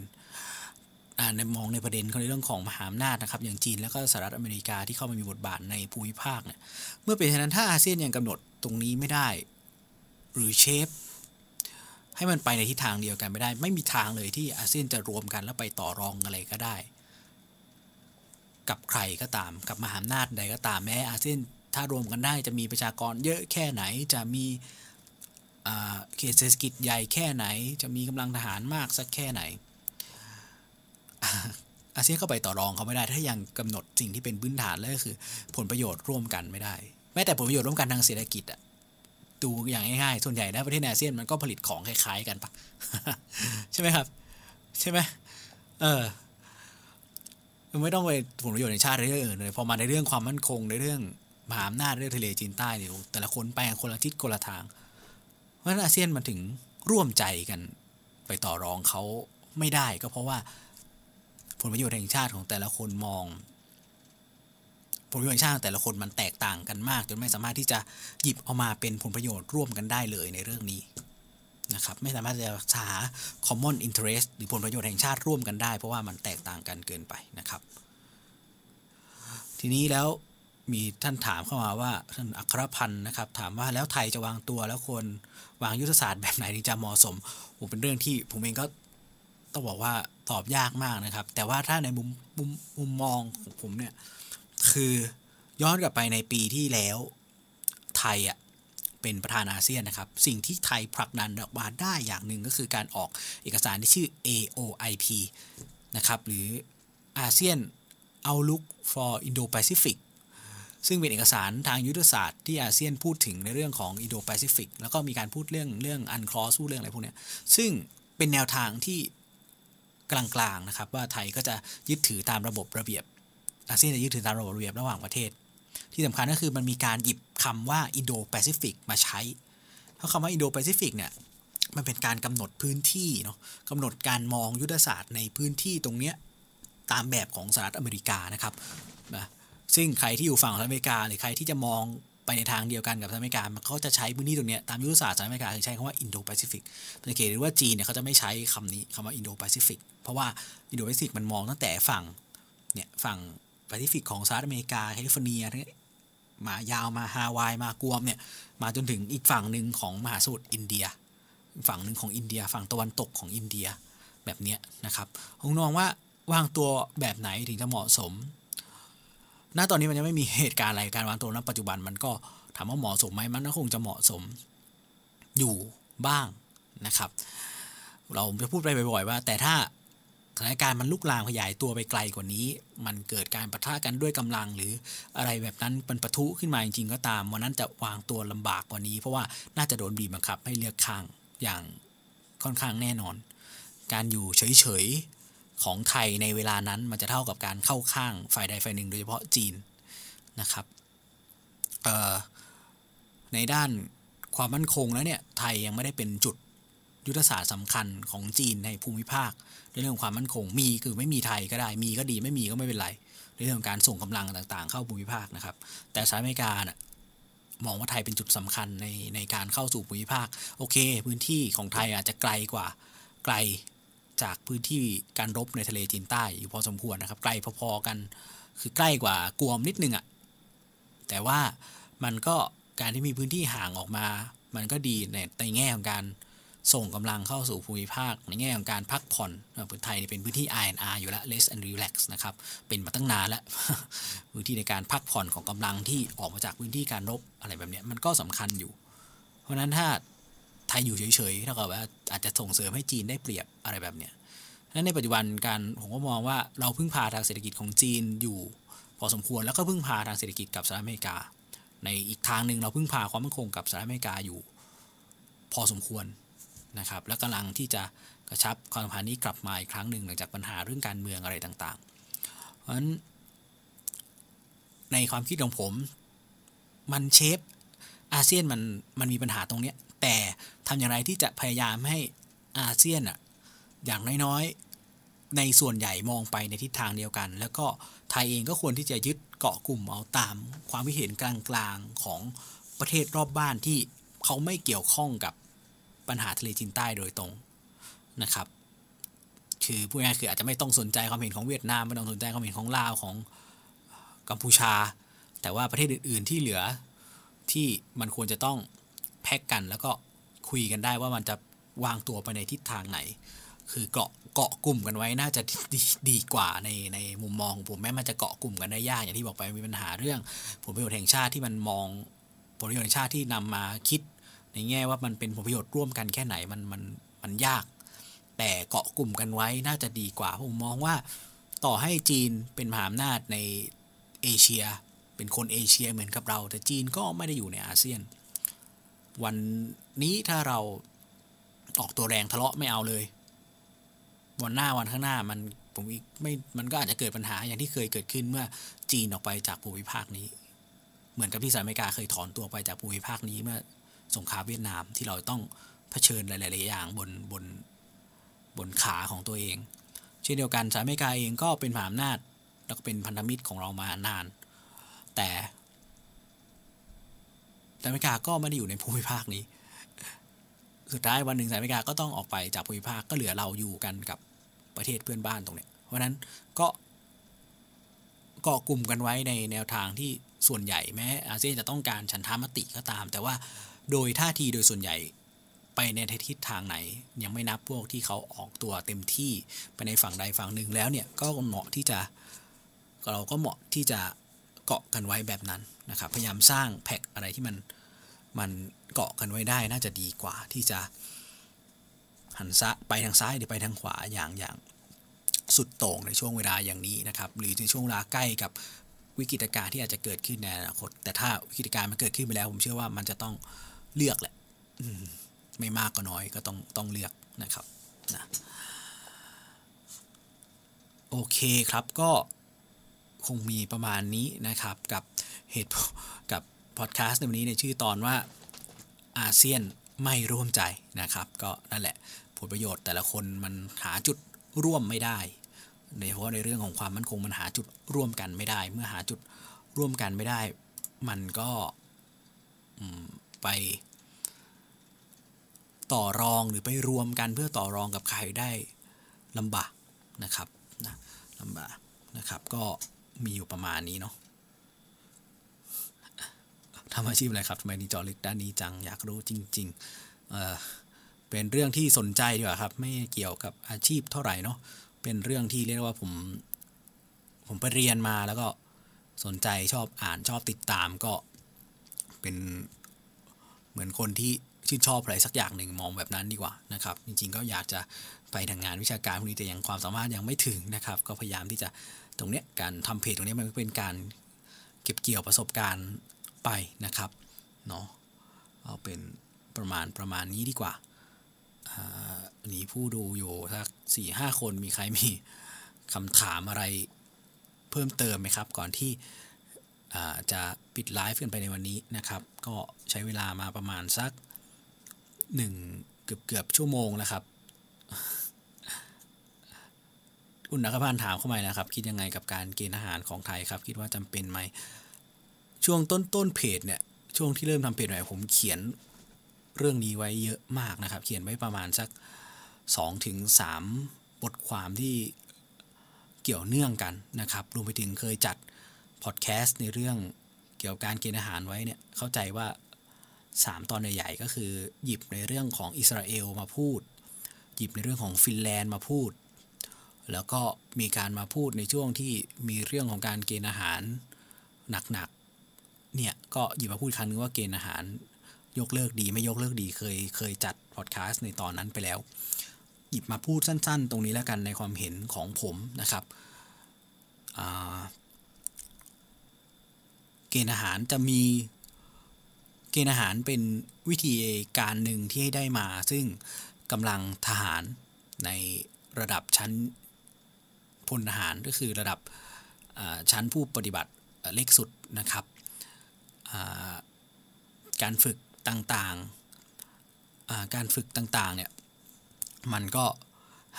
ในมองในประเด็นในเรื่องของมหาอำนาจนะครับอย่างจีนแล้วก็สหรัฐอเมริกาที่เข้ามามีบทบาทในภูมิภาคเนี่ยเมื่อเป็นเช่นนั้นถ้าอาเซียนยังกำหนดตรงนี้ไม่ได้ หรือเชฟให้มันไปในทิศทางเดียวกันไม่ได้ ไม่มีทางเลยที่อาเซียนจะรวมกันแล้วไปต่อรองอะไรก็ได้ กับใครก็ตามกับมหาอำนาจใดก็ตามแม้อาเซียนถ้ารวมกันได้จะมีประชากรเยอะแค่ไหนจะมีเขตเศรษฐกิจใหญ่แค่ไหน จะมีกำลังทหารมากสักแค่ไหน อาเซียนเข้าไปต่อรองเขาไม่ได้ ถ้ายังกำหนดสิ่งที่เป็นพื้นฐานแล้วก็คือ ผลประโยชน์ร่วมกันไม่ได้ แม้แต่ผลประโยชน์ร่วมกันทางเศรษฐกิจอะดูอย่างง่ายๆ ส่วนใหญ่นะประเทศอาเซียนมันก็ผลิตของคล้ายๆกันปะใช่ไหมครับ ใช่ไหมเออไม่ต้องไปผลประโยชน์ในชาติเรื่องอื่นเลยพอมาในเรื่องความมั่นคงในเรื่องมหาอำนาจเรื่องทะเลจีนใต้เนี่ยแต่ละคนไปคนละทิศคนละทาง เพราะฉะนั้นอาเซียนมันถึงร่วมใจกันไปต่อรองเขาไม่ได้ก็เพราะว่า ผลประโยชน์แห่งชาติของแต่ละคนมอง ผลประโยชน์แห่งชาติของแต่ละคนมันแตกต่างกันมาก จนไม่สามารถที่จะหยิบเอามาเป็นผลประโยชน์ร่วมกันได้เลยในเรื่องนี้นะครับไม่สามารถจะหา common interest หรือผลประโยชน์แห่งชาติร่วมกันได้ เพราะว่ามันแตกต่างกันเกินไปนะครับ ทีนี้แล้วมีท่านถามเข้ามาว่าท่านอัครพันธ์นะครับ ถามว่าแล้วไทยจะวางตัวแล้วควรวางยุทธศาสตร์แบบไหนถึงจะเหมาะสมผมเป็นเรื่องที่ผมเองก็ต้องบอกว่า ตอบยากมากนะครับ แต่ว่าถ้าในมุมมุมมุมมองของผมเนี่ย คือย้อนกลับไปในปีที่แล้วไทยอะเป็นประธานอาเซียนนะครับ สิ่งที่ไทยผลักดันออกมาได้อย่างหนึ่งก็คือการออกเอกสารที่ชื่อ AOIP นะครับหรืออาเซียน Outlook for Indo-Pacific ซึ่งเป็นเอกสารทางยุทธศาสตร์ที่อาเซียนพูดถึงในเรื่องของ Indo-Pacific แล้วก็มีการพูดเรื่องเรื่อง UNCLOS พูดเรื่องอะไรพวกนี้ซึ่งเป็นแนวทางที่ กลางๆนะครับว่าไทยก็จะยึดถือตามระบบระเบียบอาเซียนจะยึดถือตามระบบระเบียบระหว่างประเทศ ที่สำคัญก็คือมันมีการหยิบคำว่า Indo-Pacific มาใช้เพราะคำว่า Indo-Pacific เนี่ยมันเป็นการกำหนดพื้นที่เนาะกำหนดการมองยุทธศาสตร์ในพื้นที่ตรงเนี้ยตามแบบของสหรัฐอเมริกานะครับนะซึ่งใครที่อยู่ฝั่งสหรัฐอเมริกาหรือใครที่จะมอง ไปในทางเดียวกันกับสหรัฐอเมริกาเขาจะใช้พื้นที่ตรงนี้ตามยุทธศาสตร์สหรัฐอเมริกาใช้คำว่า Indo-Pacific สังเกตดูว่าจีนเนี่ยเขาจะไม่ใช้คำนี้คำว่า Indo-Pacific เพราะว่า Indo-Pacific มันมองตั้งแต่ฝั่งเนี่ยฝั่งแปซิฟิกของสหรัฐอเมริกาแคลิฟอร์เนียมายาวมาฮาวายมากวมเนี่ยมาจนถึงอีกฝั่งหนึ่งของมหาสมุทรอินเดีย ฝั่งหนึ่งของอินเดีย ฝั่งตะวันตกของอินเดียแบบเนี้ยนะครับผมมองว่า วางตัวแบบไหนถึงจะเหมาะสม ณตอนนี้มันยังไม่มีเหตุการณ์อะไรการวางตัวณปัจจุบันมันก็ถามว่าเหมาะสมไหมมันก็คงจะเหมาะสมอยู่บ้างนะครับ เราจะพูดไปบ่อยๆว่า แต่ถ้าสถานการณ์มันลุกลามขยายตัวไปไกลกว่านี้ มันเกิดการปะทะกันด้วยกำลัง หรืออะไรแบบนั้นมันปะทุขึ้นมาจริงๆก็ตาม วันนั้นจะวางตัวลำบากกว่านี้ เพราะว่าน่าจะโดนบีบบังคับให้เลือกข้างอย่างค่อนข้างแน่นอน การอยู่เฉยๆ ของไทยในเวลานั้นมันจะเท่ากับการเข้าข้างฝ่ายใดฝ่ายหนึ่งโดยเฉพาะจีนนะครับในด้านความมั่นคงแล้วเนี่ยไทยยังไม่ได้เป็นจุดยุทธศาสตร์สำคัญของจีนในภูมิภาค ในเรื่องความมั่นคงมีคือไม่มีไทยก็ได้มีก็ดีไม่มีก็ไม่เป็นไรในเรื่องของการส่งกำลังต่างๆ เข้าภูมิภาคนะครับ แต่สหรัฐอเมริกาน่ะมองว่าไทยเป็นจุดสำคัญในในการเข้าสู่ภูมิภาค โอเค พื้นที่ของไทยอาจจะไกลกว่าไกล จากพื้นที่การรบในทะเลจีนใต้อยู่พอสมควรนะครับไกลพอๆกัน คือใกล้กว่ากวมนิดนึงอะ่ะแต่ว่ามันก็การที่มีพื้นที่ห่างออกมา มันก็ดีในในแง่ของการส่งกำลังเข้าสู่ภูมิภาค ในแง่ของการพักผ่อนพื้นไทยเป็นพื้นที่ I&R อยู่แล้ว less and relax นะครับ เป็นมาตั้งนานแล้ว พื้นที่ในการพักผ่อนของกำลังที่ออกมาจากพื้นที่การรบอะไรแบบนี้มันก็สำคัญอยู่ เพราะนั้นถ้า ไทยอยู่เฉยๆเท่ากับว่าอาจจะส่งเสริมให้จีนได้เปรียบอะไรแบบเนี้ยนั้นในปัจจุบันการผมก็มองว่าเราพึ่งพาทางเศรษฐกิจของจีนอยู่พอสมควรแล้วก็พึ่งพาทางเศรษฐกิจกับสหรัฐอเมริกา ในอีกทางหนึ่งเราพึ่งพาความมั่นคงกับสหรัฐอเมริกาอยู่ พอสมควรนะครับ และกำลังที่จะกระชับความสัมพันธ์นี้กลับมาอีกครั้งหนึ่งหลังจากปัญหาเรื่องการเมืองอะไรต่างๆ เพราะฉะนั้นในความคิดของผมมันเชฟอาเซียนมันมันมีปัญหาตรงเนี้ย แต่ทำอย่างไรที่จะพยายามให้อาเซียนอะอย่างน้อยๆ ในส่วนใหญ่มองไปในทิศทางเดียวกัน แล้วก็ไทยเองก็ควรที่จะยึดเกาะกลุ่มเอาตาม ความคิดเห็นกลางๆของประเทศรอบบ้านที่เขาไม่เกี่ยวข้องกับปัญหาทะเลจีนใต้โดยตรงนะครับคือพูดง่ายคืออาจจะไม่ต้องสนใจความเห็นของเวียดนามไม่ต้องสนใจความเห็นของลาวของกัมพูชา แต่ว่าประเทศอื่น ๆ ที่เหลือที่มันควรจะต้อง แพ็กกัน แล้วก็คุยกันได้ว่ามันจะวางตัวไปในทิศทางไหน คือเกาะเกาะกลุ่มกันไว้น่าจะดีดีกว่าในในมุมมองของผมแม้มันจะเกาะกลุ่มกันได้ยากอย่างที่บอกไปมีปัญหาเรื่องผลประโยชน์แห่งชาติที่มันมองผลประโยชน์แห่งชาติที่นำมาคิด ในแง่ว่ามันเป็นผลประโยชน์ร่วมกันแค่ไหนมันมันมันยาก แต่เกาะกลุ่มกันไว้น่าจะดีกว่าผมมองว่าต่อให้จีนเป็นมหาอำนาจในเอเชีย เป็นคนเอเชียเหมือนกับเรา แต่จีนก็ไม่ได้อยู่ในอาเซียน วันนี้ถ้าเราออกตัวแรงทะเลาะไม่เอาเลย วันหน้าวันข้างหน้ามันผมไม่มันก็อาจจะเกิดปัญหาอย่างที่เคยเกิดขึ้นเมื่อจีนออกไปจากภูมิภาคนี้ เหมือนกับที่สหรัฐอเมริกาเคยถอนตัวไปจากภูมิภาคนี้เมื่อสงครามเวียดนามที่เราต้องเผชิญหลาย ๆ อย่างบนบนบนขาของตัวเอง เช่นเดียวกันสหรัฐอเมริกาเองก็เป็นมหาอำนาจแล้วก็เป็นพันธมิตรของเรามานาน แต่ สหรัฐอเมริกาก็ไม่ได้อยู่ในภูมิภาคนี้ สุดท้ายวันหนึ่งสหรัฐอเมริกาก็ต้องออกไปจากภูมิภาคก็เหลือเราอยู่กันกับประเทศเพื่อนบ้านตรงเนี้ยเพราะนั้นก็เกาะกลุ่มกันไว้ในแนวทางที่ส่วนใหญ่แม้อาเซียนจะต้องการฉันทามติก็ตาม แต่ว่าโดยท่าทีโดยส่วนใหญ่ไปในทิศทางไหน ยังไม่นับพวกที่เขาออกตัวเต็มที่ไปในฝั่งใดฝั่งหนึ่งแล้วเนี่ยก็เหมาะที่จะเราก็เหมาะที่จะ เกาะกันไว้แบบนั้นนะครับพยายามสร้างแพ็กอะไรที่มันมันเกาะกันไว้ได้น่าจะดีกว่าที่จะหันซ้ายไปทางซ้ายหรือไปทางขวาอย่างอย่างสุดโต่งในช่วงเวลาอย่างนี้นะครับหรือในช่วงเวลาใกล้กับวิกฤตการณ์ที่อาจจะเกิดขึ้นในอนาคตแต่ถ้าวิกฤตการณ์มันเกิดขึ้นไปแล้ว ผมเชื่อว่ามันจะต้องเลือกแหละไม่มากก็น้อยก็ต้องต้องเลือกนะครับนะโอเคครับก็ คงมีประมาณนี้นะครับกับเหตุกับพอดแคสต์ในวันนี้ในชื่อตอนว่าอาเซียนไม่ร่วมใจนะครับ ก็นั่นแหละผลประโยชน์แต่ละคนมันหาจุดร่วมไม่ได้ในเพราะในเรื่องของความมั่นคงมันหาจุดร่วมกันไม่ได้ เมื่อหาจุดร่วมกันไม่ได้ มันก็ไปต่อรองหรือไปรวมกันเพื่อต่อรองกับใครได้ลำบากนะครับนะลำบากนะครับก็ มีอยู่ประมาณนี้เนาะทำอาชีพอะไรครับทำไมนี่จอลึกด้านนี้จังอยากรู้จริง ๆ เออเป็นเรื่องที่สนใจดีกว่าครับ ไม่เกี่ยวกับอาชีพเท่าไหร่เนาะเป็นเรื่องที่เรียกว่าผม ผมไปเรียนมาแล้วก็สนใจชอบอ่านชอบติดตามก็เป็นเหมือนคนที่ชื่นชอบอะไรสักอย่างหนึ่งมองแบบนั้นดีกว่านะครับ จริง ๆ ก็อยากจะไปทางงานวิชาการพวกนี้แต่ยังความสามารถยังไม่ถึงนะครับ ก็พยายามที่จะ ตรงเนี้ยการทำเพจตรงนี้มันเป็นการเก็บเกี่ยวประสบการณ์ไปนะครับเนาะเอาเป็นประมาณประมาณนี้ดีกว่าอันนี้ผู้ดูอยู่สักสี่ห้าคนมีใครมีคำถามอะไรเพิ่มเติมไหมครับ ก่อนที่จะปิดไลฟ์กันไปในวันนี้นะครับ ก็ใช้เวลามาประมาณสักหนึ่งเกือบเกือบชั่วโมงแล้วครับ คุณนักพันถามเข้ามานะครับ คิดยังไงกับการเกณฑ์อาหารของไทยครับ คิดว่าจำเป็นไหม ช่วงต้นต้นเพจเนี่ย ช่วงที่เริ่มทำเพจใหม่ผมเขียนเรื่องนี้ไว้เยอะมากนะครับ เขียนไว้ประมาณสัก2-3ถึงบทความที่เกี่ยวเนื่องกันนะครับ รวมไปถึงเคยจัดพอดแคสต์ในเรื่องเกี่ยวกับการเกณฑ์อาหารไว้เนี่ย เข้าใจว่า 3 ตอนใหญ่ๆก็คือ หยิบในเรื่องของอิสราเอลมาพูด หยิบในเรื่องของฟินแลนด์มาพูด แล้วก็มีการมาพูดในช่วงที่มีเรื่องของการเกณฑ์อาหารหนักๆ เนี่ยก็หยิบมาพูดครั้งนึงว่าเกณฑ์อาหารยกเลิกดีไม่ยกเลิกดีเคยเคยจัดพอดแคสต์ในตอนนั้นไปแล้ว หยิบมาพูดสั้น ๆ ตรงนี้แล้วกันในความเห็นของผมนะครับเกณฑ์อาหารจะมีเกณฑ์อาหารเป็นวิธีการหนึ่งที่ให้ได้มา ซึ่งกำลังทหารในระดับชั้น พลทหารก็คือระดับชั้นผู้ปฏิบัติเล็กสุดนะครับ การฝึกต่างๆ การฝึกต่างๆเนี่ยมันก็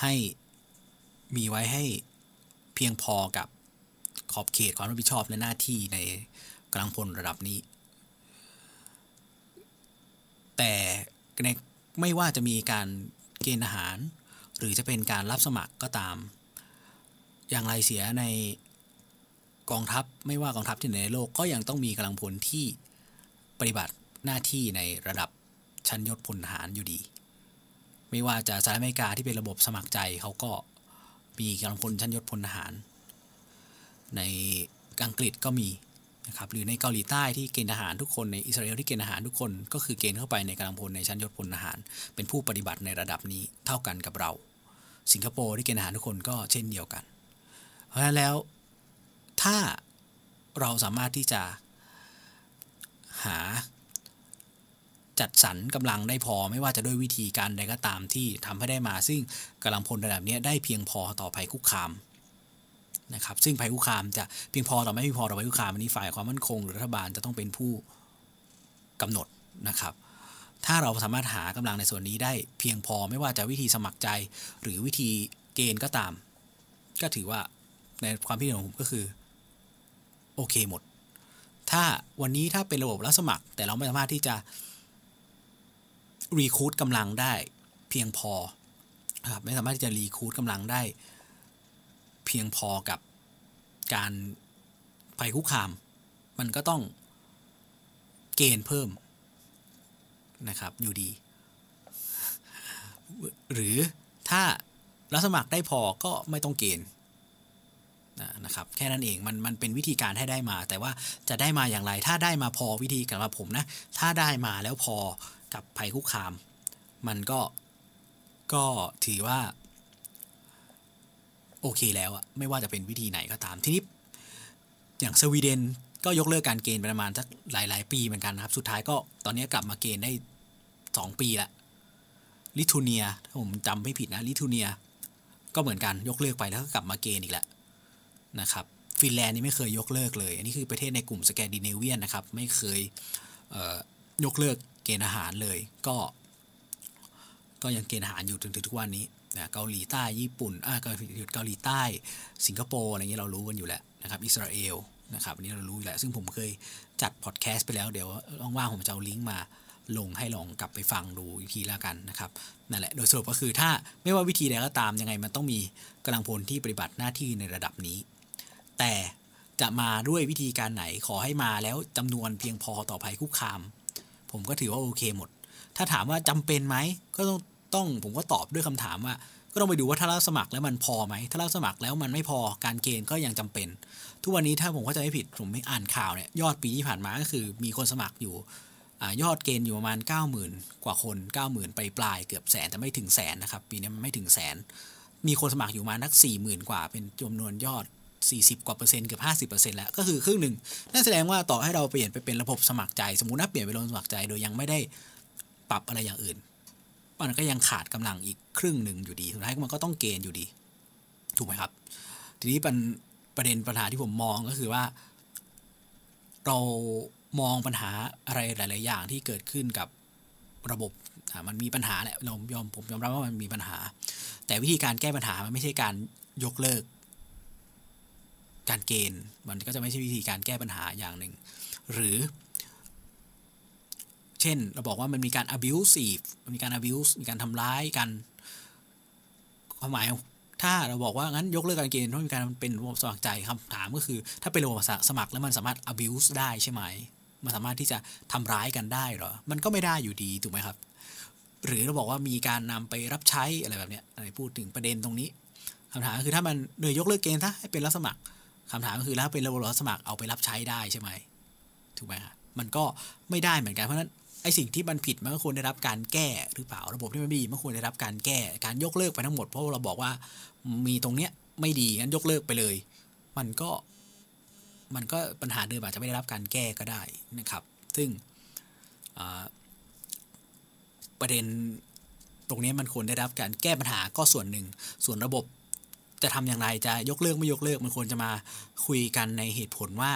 ให้มีไว้ให้เพียงพอกับขอบเขตความรับผิดชอบและหน้าที่ในกำลังพลระดับนี้ แต่ในไม่ว่าจะมีการเกณฑ์อาหาร หรือจะเป็นการรับสมัครก็ตาม อย่างไรเสียในกองทัพไม่ว่ากองทัพที่ไหนในโลกก็ยังต้องมีกำลังพลที่ปฏิบัติหน้าที่ในระดับชั้นยศพลทหารอยู่ดี ไม่ว่าจะสหรัฐอเมริกาที่เป็นระบบสมัครใจเขาก็มีกำลังพลชั้นยศพลทหาร ในอังกฤษก็มีนะครับหรือในเกาหลีใต้ที่เกณฑ์ทหารทุกคนในอิสราเอลที่เกณฑ์ทหารทุกคน ก็คือเกณฑ์เข้าไปในกำลังพลในชั้นยศพลทหาร เป็นผู้ปฏิบัติในระดับนี้เท่ากันกับเรา สิงคโปร์ที่เกณฑ์ทหารทุกคนก็เช่นเดียวกัน ราะฉะนั้นแล้วถ้าเราสามารถที่จะหาจัดสรรกำลังได้พอไม่ว่าจะด้วยวิธีการใดก็ตามที่ทำให้ได้มา ซึ่งกำลังพลระดับนี้ได้เพียงพอต่อภัยคุกคามนะครับซึ่งภัยคุกคามจะเพียงพอต่อไม่เพียงพอต่อภัยคุกคามอันนี้ฝ่ายความมั่นคงหรือรัฐบาลจะต้องเป็นผู้กำหนดนะครับ ถ้าเราสามารถหากำลังในส่วนนี้ได้เพียงพอไม่ว่าจะวิธีสมัครใจหรือวิธีเกณฑ์ก็ตาม ก็ถือว่า ในความคิดเห็นของผมก็คือ โอเคหมด ถ้าวันนี้ถ้าเป็นระบบรับสมัคร แต่เราไม่สามารถที่จะรีคูดกำลังได้เพียงพอครับไม่สามารถที่จะรีคูดกำลังได้ เพียงพอกับการภัยคุกคาม มันก็ต้องเกณฑ์เพิ่มนะครับอยู่ดี หรือถ้ารับสมัครได้พอก็ไม่ต้องเกณฑ์ นะครับแค่นั้นเองมันมันเป็นวิธีการให้ได้มา แต่ว่าจะได้มาอย่างไร ถ้าได้มาพอวิธีกับผมนะ ถ้าได้มาแล้วพอกับภัยคุกคาม มันก็ก็ถือว่า โอเคแล้วอะไม่ว่าจะเป็นวิธีไหนก็ตามทีนี้อย่างสวีเดนก็ยกเลิกการเกณฑ์ประมาณสักหลาย ๆ ปีเหมือนกันนะครับ สุดท้ายก็ตอนนี้กลับมาเกณฑ์ได้สองปีละลิทัวเนียถ้าผมจำไม่ผิดนะลิทัวเนียก็เหมือนกันยกเลิกไปแล้วก็กลับมาเกณฑ์อีกแล้ว นะครับฟินแลนด์นี่ไม่เคยยกเลิกเลย อันนี้คือประเทศในกลุ่มสแกนดิเนเวียนนะครับ ไม่เคยยกเลิกเกณฑ์อาหารเลย ก็ ก็ยังเกณฑ์อาหารอยู่ถึงทุกวันนี้นะเกาหลีใต้ญี่ปุ่นอ่าเกาหลีเกาหลีใต้ สิงคโปร์อะไรเงี้ยเรารู้กันอยู่แล้วนะครับ อิสราเอลนะครับอันนี้เรารู้อยู่แล้วซึ่งผมเคยจัดพอดแคสต์ไปแล้วเดี๋ยวว่างๆผมจะเอาลิงก์มาลงให้ลองกลับไปฟังดูอีกทีแล้วกันนะครับนั่นแหละโดยสรุปก็คือถ้าไม่ว่าวิธีใดก็ตามยังไงมันต้องมีกำลังพลที่ปฏิบัติหน้าที่ในระดับนี้ แต่จะมาด้วยวิธีการไหนขอให้มาแล้วจำนวนเพียงพอต่อภัยคุกคาม ผมก็ถือว่าโอเคหมด ถ้าถามว่าจำเป็นไหมก็ต้องต้องผมก็ตอบด้วยคำถามว่า ก็ต้องไปดูว่าถ้ารับสมัครแล้วมันพอไหมถ้ารับสมัครแล้วมันไม่พอการเกณฑ์ก็ยังจำเป็น ทุกวันนี้ถ้าผมก็จะไม่ผิดผมไม่อ่านข่าวเนี่ยยอดปีที่ผ่านมาก็คือ มีคนสมัครอยู่อยอดเกณฑ์อยู่ประมาณ 90,000 กว่าคน 90,000 ไปปลายเกือบแสนแต่ไม่ถึงแสนนะครับปีนี้มันไม่ถึงแสน มีคนสมัครอยู่มานัก40,000 กว่าเป็นจำนวนยอด 40 กว่าเปอร์เซ็นต์เกือบ50เปอร์เซ็นต์แล้วก็คือครึ่งหนึ่งนั่นแสดงว่าต่อให้เราเปลี่ยนไปเป็นระบบสมัครใจ สมมุติว่าเปลี่ยนไปลงสมัครใจโดยยังไม่ได้ปรับอะไรอย่างอื่น มันก็ยังขาดกำลังอีกครึ่งหนึ่งอยู่ดีสุดท้ายมันก็ต้องเกณฑ์อยู่ดี ถูกไหมครับ ทีนี้เป็นประเด็นปัญหาที่ผมมองก็คือว่า เรามองปัญหาอะไรหลาย ๆ อย่างที่เกิดขึ้นกับระบบมันมีปัญหาแหละเรายอมผมยอมรับว่ามันมีปัญหา แต่วิธีการแก้ปัญหามันไม่ใช่การยกเลิก การเกณฑ์ มันก็จะไม่ใช่วิธีการแก้ปัญหาอย่างหนึ่ง หรือ เช่นเราบอกว่ามันมีการ abusive มีการ abuse มีการทำร้ายกันความหมายถ้าเราบอกว่า งั้นยกเลิกการเกณฑ์ต้องมีการเป็นระบบสมัครใจคำถามก็คือ ถ้าเป็นระบบสมัครแล้วมันสามารถ abuse ได้ใช่ไหม มันสามารถที่จะทำร้ายกันได้หรอ มันก็ไม่ได้อยู่ดีถูกไหมครับ หรือเราบอกว่ามีการนำไปรับใช้อะไรแบบเนี้ยอะไรพูดถึงประเด็นตรงนี้คำถามคือถ้ามันเนยยกเลิกเกณฑ์ถ้าให้เป็นรับสมัคร คำถามก็คือแล้วเป็นระบบรับสมัครเอาไปรับใช้ได้ใช่ไหมถูกไหมครับมันก็ไม่ได้เหมือนกันเพราะฉะนั้นไอสิ่งที่มันผิดมันก็ควรได้รับการแก้หรือเปล่าระบบที่มันไม่ดีมันควรได้รับการแก้การยกเลิกไปทั้งหมดเพราะเราบอกว่ามีตรงเนี้ยไม่ดีงั้นยกเลิกไปเลย มันก็มันก็ปัญหาเดิมอาจจะไม่ได้รับการแก้ก็ได้นะครับ ซึ่งประเด็นตรงนี้มันควรได้รับการแก้ปัญหาก็ส่วนหนึ่ง ส่วนระบบ จะทำอย่างไรจะยกเลิกไม่ยกเลิกมันควรจะมาคุยกันในเหตุผลว่า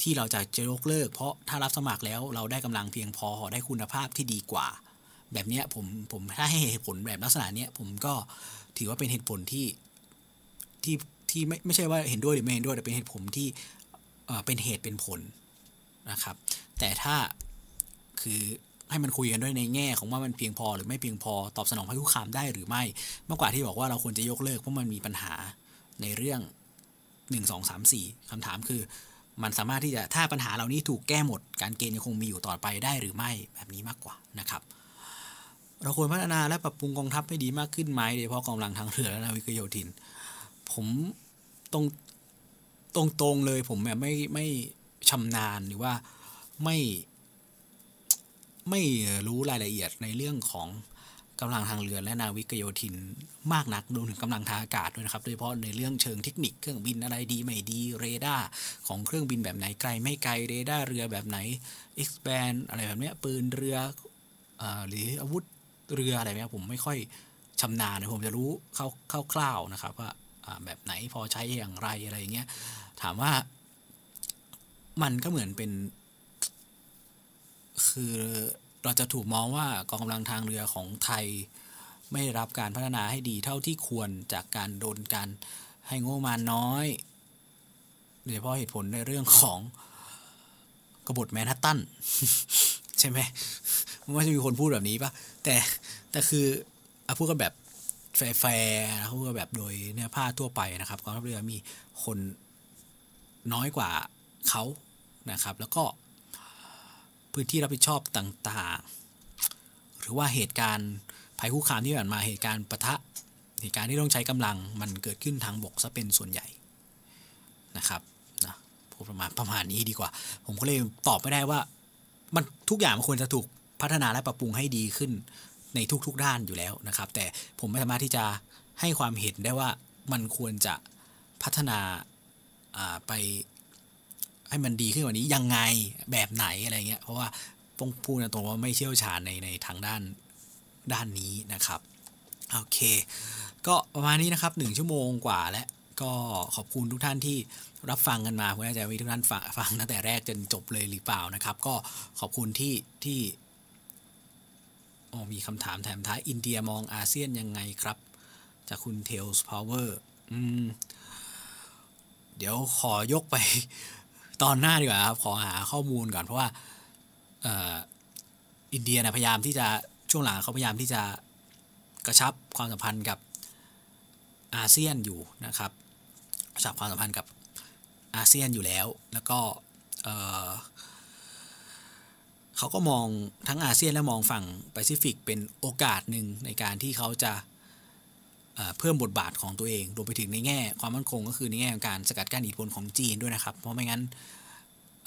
ที่เราจะจะยกเลิก เพราะถ้ารับสมัครแล้วเราได้กำลังเพียงพอได้คุณภาพที่ดีกว่า แบบเนี้ยผมผมถ้าให้เหตุผลแบบลักษณะเนี้ยผมก็ถือว่าเป็นเหตุผลที่ที่ที่ไม่ไม่ใช่ว่าเห็นด้วยหรือไม่เห็นด้วยแต่เป็นเหตุผลที่เป็นเหตุเป็นผลนะครับ แต่ถ้าคือ ให้มันคุยกันด้วยในแง่ของว่ามันเพียงพอหรือไม่เพียงพอตอบสนองภัยคุกคามได้หรือไม่ มากกว่าที่บอกว่าเราควรจะยกเลิกเพราะมันมีปัญหาในเรื่อง 1 2 3 4คำถามคือ มันสามารถที่จะถ้าปัญหาเหล่านี้ถูกแก้หมด การเกณฑ์ยังคงมีอยู่ต่อไปได้หรือไม่แบบนี้มากกว่านะครับเราควรพัฒนาและปรับปรุงกองทัพให้ดีมากขึ้นไหมโดยเฉพาะกองกำลังทางเรือและนาวิกโยธิน ผมตรงตรงตรงเลยผมแบบไม่ไม่ชำนาญหรือว่าไม่ ไม่รู้รายละเอียดในเรื่องของกำลังทางเรือและนาวิกโยธินมากนักรวมถึงกำลังทางอากาศด้วยนะครับ โดยเฉพาะในเรื่องเชิงเทคนิคเครื่องบินอะไรดีไม่ดีเรดาร์ของเครื่องบินแบบไหนไกลไม่ไกลเรดาร์เรือแบบไหน expand อะไรแบบเนี้ยปืนเรืออหรืออาวุธเรืออะไรเนี้ยผมไม่ค่อยชำนาญนะผมจะรู้คร่าวๆนะครับว่าอ่าแบบไหนพอใช้อย่างไรอะไรอย่างเงี้ยถามว่ามันก็เหมือนเป็น คือ เราจะถูกมองว่ากองกำลังทางเรือของไทย ไม่ได้รับการพัฒนาให้ดีเท่าที่ควรจากการโดนการให้งบประมาณน้อยโดยเฉพาะเหตุผลในเรื่องของกบฏแมนฮัตตันใช่ไหมมันก็จะมีคนพูดแบบนี้ปะแต่แต่คือเอาพูดกันแบบแฟร์ๆนะพูดกันแบบโดยเนื้อผ้าทั่วไปนะครับกองทัพเรือมีคนน้อยกว่าเขานะครับ แล้วก็ พื้นที่รับผิดชอบต่างๆ หรือว่าเหตุการณ์ภัยคุกคามที่ผ่านมาเหตุการณ์ปะทะเหตุการณ์ที่ต้องใช้กำลังมันเกิดขึ้นทางบกซะเป็นส่วนใหญ่นะครับนะพูดประมาณประมาณนี้ดีกว่า ผมก็เลยตอบไม่ได้ว่า มันทุกอย่างมันควรจะถูกพัฒนาและปรับปรุงให้ดีขึ้นในทุกๆด้านอยู่แล้วนะครับ แต่ผมไม่สามารถที่จะให้ความเห็นได้ว่ามันควรจะพัฒนาาไป ให้มันดีขึ้นกว่านี้ยังไงแบบไหนอะไรเงี้ยเพราะว่าต้องพูดตรงว่าไม่เชี่ยวชาญในในทางด้านด้านนี้นะครับโอเค ก็ประมาณนี้นะครับหนึ่งชั่วโมงกว่าแล้วก็ขอบคุณทุกท่านที่รับฟังกันมาผมอาจจะมีทุกท่านฟังฟงตั้งแต่แรกจนจบเลยหรือเปล่านะครับ ก็ขอบคุณที่ที่อ๋อมีคำถามแถมท้าย อินเดียมองอาเซียนยังไงครับ จากคุณเทลส์พาวเวอร์เดี๋ยวขอยกไป ตอนหน้าดีกว่าครับ ขอหาข้อมูลก่อนเพราะว่าเออินเดียนะพยายามที่จะช่วงหลังเขาพยายามที่จะกระชับความสัมพันธ์กับอาเซียนอยู่นะครับกระชับความสัมพันธ์กับอาเซียนอยู่แล้ว แล้วก็เออเขาก็มองทั้งอาเซียนและมองฝั่งแปซิฟิกเป็นโอกาสหนึ่งในการที่เขาจะ เพิ่มบทบาทของตัวเองรวมไปถึงในแง่ความมั่นคงก็คือในแง่ของการสกัดกั้นอิทธิพลของจีนด้วยนะครับ เพราะไม่งั้น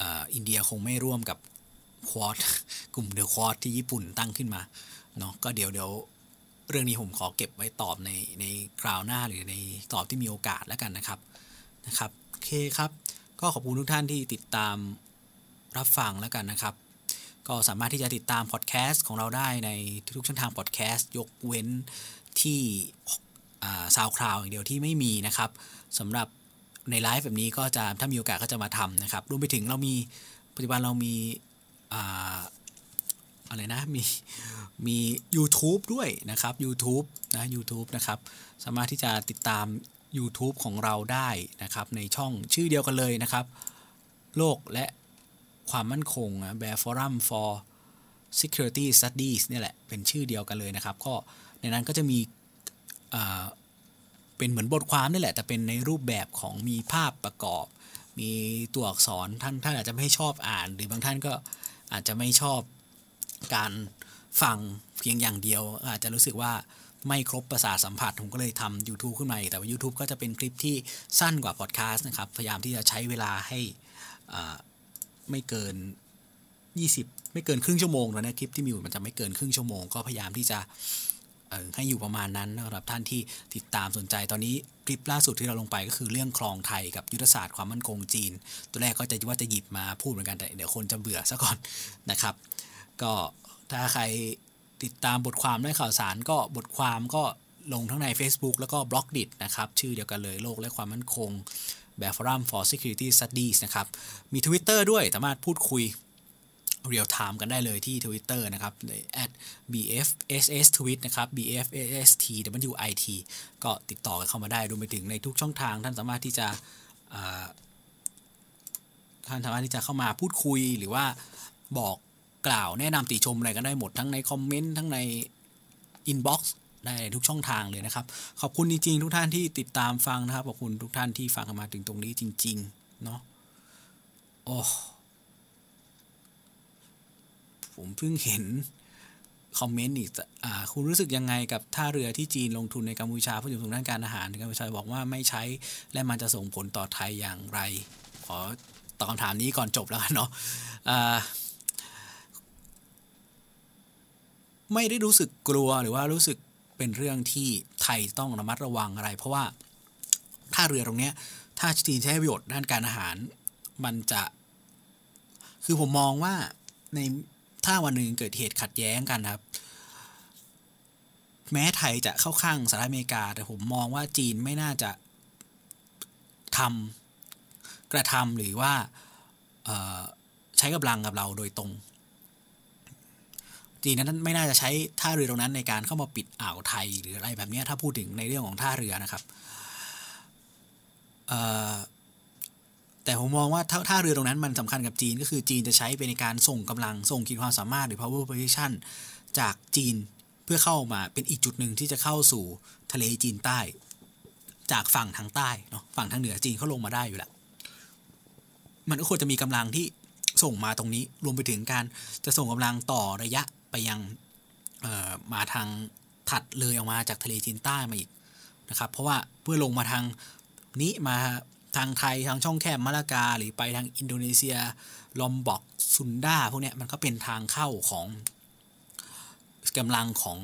อ,อินเดียคงไม่ร่วมกับ Quad กลุ่ม The Quad ที่ญี่ปุ่นตั้งขึ้นมาเนาะก็เดี๋ยวเดี๋ยวเรื่องนี้ผมขอเก็บไว้ตอบในในคราวหน้าหรือในตอบที่มีโอกาสแล้วกันนะครับนะครับโอเคครับ ก็ขอบคุณทุกท่านที่ติดตามรับฟังแล้วกันนะครับ ก็สามารถที่จะติดตามพอดแคสต์ของเราได้ในทุกช่องทางพอดแคสต์ยกเว้นที่ SoundCloud อย่างเดียวที่ไม่มีนะครับสำหรับในไลฟ์แบบนี้ก็จะถ้ามีโอกาสก็จะมาทำนะครับรวมไปถึงเรามีปัจจุบันเรามีอะไรนะมีมี YouTube ด้วยนะครับ YouTube นะ YouTube นะครับ สามารถที่จะติดตาม YouTube ของเราได้นะครับ ในช่องชื่อเดียวกันเลยนะครับ โลกและความมั่นคงนะ Bear Forum for Security Studies เนี่ยแหละ เป็นชื่อเดียวกันเลยนะครับ ก็ในนั้นก็จะมี เป็นเหมือนบทความนี่แหละ แต่เป็นในรูปแบบของมีภาพประกอบ มีตัวอักษรท่านท่านอาจจะไม่ชอบอ่าน หรือบางท่านก็อาจจะไม่ชอบการฟังเพียงอย่างเดียว อาจจะรู้สึกว่าไม่ครบประสาทสัมผัส ผมก็เลยทำ YouTube ขึ้นมาแต่ว่า YouTube ก็จะเป็นคลิปที่สั้นกว่าพอดแคสต์นะครับ พยายามที่จะใช้เวลาให้ไม่เกิน 20 ไม่เกินครึ่งชั่วโมงแล้วนะคลิปที่มีอยู่มันจะไม่เกินครึ่งชั่วโมง ก็พยายามที่จะ ให้อยู่ประมาณนั้นสำหรับท่านที่ติดตามสนใจตอนนี้คลิปล่าสุดที่เราลงไปก็คือเรื่องคลองไทยกับยุทธศาสตร์ความมั่นคงจีน ตัวแรกก็จะว่าจะหยิบมาพูดเหมือนกันแต่เดี๋ยวคนจะเบื่อซะก่อนนะครับ ก็ถ้าใครติดตามบทความและข่าวสารก็บทความก็ลงทั้งใน Facebook แล้วก็บล็อกดินะครับ ชื่อเดียวกันเลยโลกและความมั่นคง Bear Forum for Security Studies นะครับ มี Twitter ด้วยสามารถพูดคุย real-time กันได้เลยที่ Twitter นะครับ at bfsstwit นะครับ bfsstwit ก็ติดต่อกันเข้ามาได้รวมไปถึงในทุกช่องทางท่านสามารถที่จะท่านสามารถที่จะเข้ามาพูดคุยหรือว่าบอกกล่าวแนะนำติชมอะไรกันได้หมดทั้งใน comment ทั้งใน inbox ได้ทุกช่องทางเลยนะครับ ขอบคุณจริงๆ ทุกท่านที่ติดตามฟังนะครับ ขอบคุณทุกท่านที่ฟังมาถึงตรงนี้จริง ๆ เนาะโอ้ ผมเพิ่งเห็นคอมเมนต์อีกอ่าคุณรู้สึกยังไงกับท่าเรือที่จีนลงทุนในกัมพูชาเพื่อจุดประสงค์ด้านการอาหารกัมพูชาบอกว่าไม่ใช้และมันจะส่งผลต่อไทยอย่างไร ขอตอบคำถามนี้ก่อนจบแล้วกันเนาะไม่ได้รู้สึกกลัวหรือว่ารู้สึกเป็นเรื่องที่ไทยต้องระมัดระวังอะไร เพราะว่าท่าเรือตรงนี้ถ้าจีนใช้ประโยชน์ด้านการอาหาร มันจะ คือผมมองว่าใน ถ้าวันหนึ่งเกิดเหตุขัดแย้งกันครับ แม้ไทยจะเข้าข้างสหรัฐอเมริกา แต่ผมมองว่าจีนไม่น่าจะทำกระทำหรือว่าใช้กำลังกับเราโดยตรง จีนนั้นไม่น่าจะใช้ท่าเรือตรงนั้นในการเข้ามาปิดอ่าวไทยหรืออะไรแบบนี้ถ้าพูดถึงในเรื่องของท่าเรือนะครับ แต่ผมมองว่าท่าท่าเรือตรงนั้นมันสำคัญกับจีนก็คือจีนจะใช้เป็นในการส่งกำลังส่งขีดความสามารถหรือ power position จากจีนเพื่อเข้ามาเป็นอีกจุดหนึ่งที่จะเข้าสู่ทะเลจีนใต้ จากฝั่งทางใต้เนาะฝั่งทางเหนือจีนเขาลงมาได้อยู่แล้วมันก็ควรจะมีกำลังที่ส่งมาตรงนี้รวมไปถึงการจะส่งกำลังต่อระยะไปยังมาทางถัดเลยออกมาจากทะเลจีนใต้มาอีกนะครับ เพราะว่าเพื่อลงมาทางนี้มา ทางไทยทางช่องแคบมาลากา หรือไปทางอินโดนีเซียลอมบอกซุนดาพวกนี้มันก็เป็นทางเข้าของกำลังของ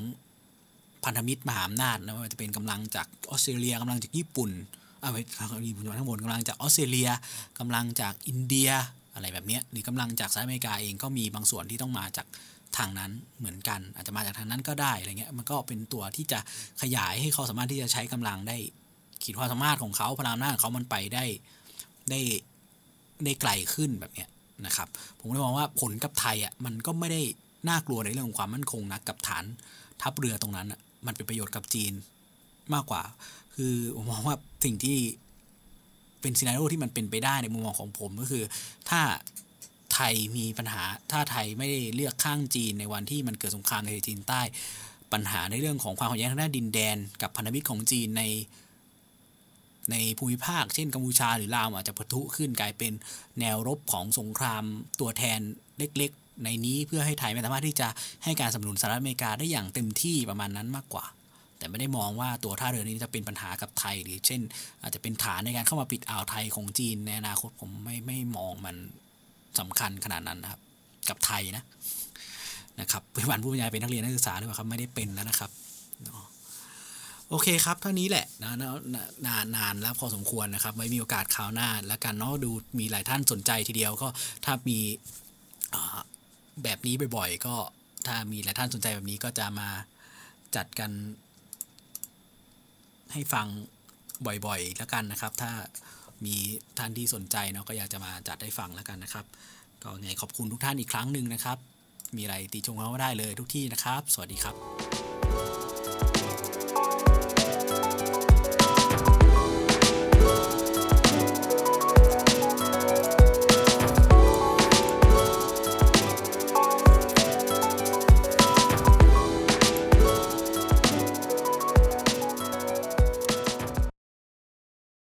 พันธมิตรมหาอำนาจนะว่าจะเป็นกำลังจากออสเตรเลียกำลังจากญี่ปุ่นอาไปญี่ปุ่นทั้งหมดกำลังจากออสเตรเลียกำลังจากอินเดียอะไรแบบนี้หรือกำลังจากสหรัฐอเมริกาเองก็มีบางส่วนที่ต้องมาจากทางนั้นเหมือนกัน อาจจะมาจากทางนั้นก็ได้อะไรเงี้ยมันก็เป็นตัวที่จะขยายให้เขาสามารถที่จะใช้กำลังได้ ขีดความสามารถของเขาพลังอำนาจของเขามันไปได้ได้ได้ไกลขึ้นแบบเนี้ยนะครับ ผมเลยมองว่าผลกับไทยอะมันก็ไม่ได้น่ากลัวในเรื่องของความมั่นคงนะกับฐานทัพเรือตรงนั้นอะมันเป็นประโยชน์กับจีนมากกว่า คือผมมองว่าสิ่งที่เป็นซีนารีโอที่มันเป็นไปได้ในมุมมองของผมก็คือ ถ้าไทยมีปัญหาถ้าไทยไม่ได้เลือกข้างจีนในวันที่มันเกิดสงครามในจีนใต้ปัญหาในเรื่องของความขัดแย้งทางด้านดินแดน กับพันธมิตรของจีนใน ในภูมิภาคเช่นกัมพูชาหรือลาวอาจจะปะทุขึ้นกลายเป็นแนวรบของสงครามตัวแทนเล็กๆ ในนี้เพื่อให้ไทยไม่สามารถที่จะให้การสนับสนุนสหรัฐอเมริกาได้อย่างเต็มที่ประมาณนั้นมากกว่า แต่ไม่ได้มองว่าตัวท่าเรือนี้จะเป็นปัญหากับไทยหรือเช่น อาจจะเป็นฐานในการเข้ามาปิดอ่าวไทยของจีนในอนาคตผมไม่ไม่มองมันสำคัญขนาดนั้นนะครับ กับไทยนะนะครับปัจจุบันผู้บรรยายเป็นนักเรียนนักศึกษาหรือเปล่าครับไม่ได้เป็นแล้วนะครับ โอเคครับ เท่านี้แหละนะนานนานแล้วพอสมควรนะครับ ไว้มีโอกาสคราวหน้า แล้วกันเนาะดูมีหลายท่านสนใจทีเดียวก็ถ้ามีแบบนี้บ่อยๆ ก็ถ้ามีหลายท่านสนใจแบบนี้ก็จะมาจัดกัน ให้ฟังบ่อยๆ แล้วกันนะครับ ถ้ามีท่านที่สนใจเนาะก็อยากจะมาจัดให้ฟังแล้วกันนะครับ ก็ไงขอบคุณทุกท่านอีกครั้งหนึ่งนะครับ มีอะไรติชมเขามาได้เลยทุกที่นะครับ สวัสดีครับ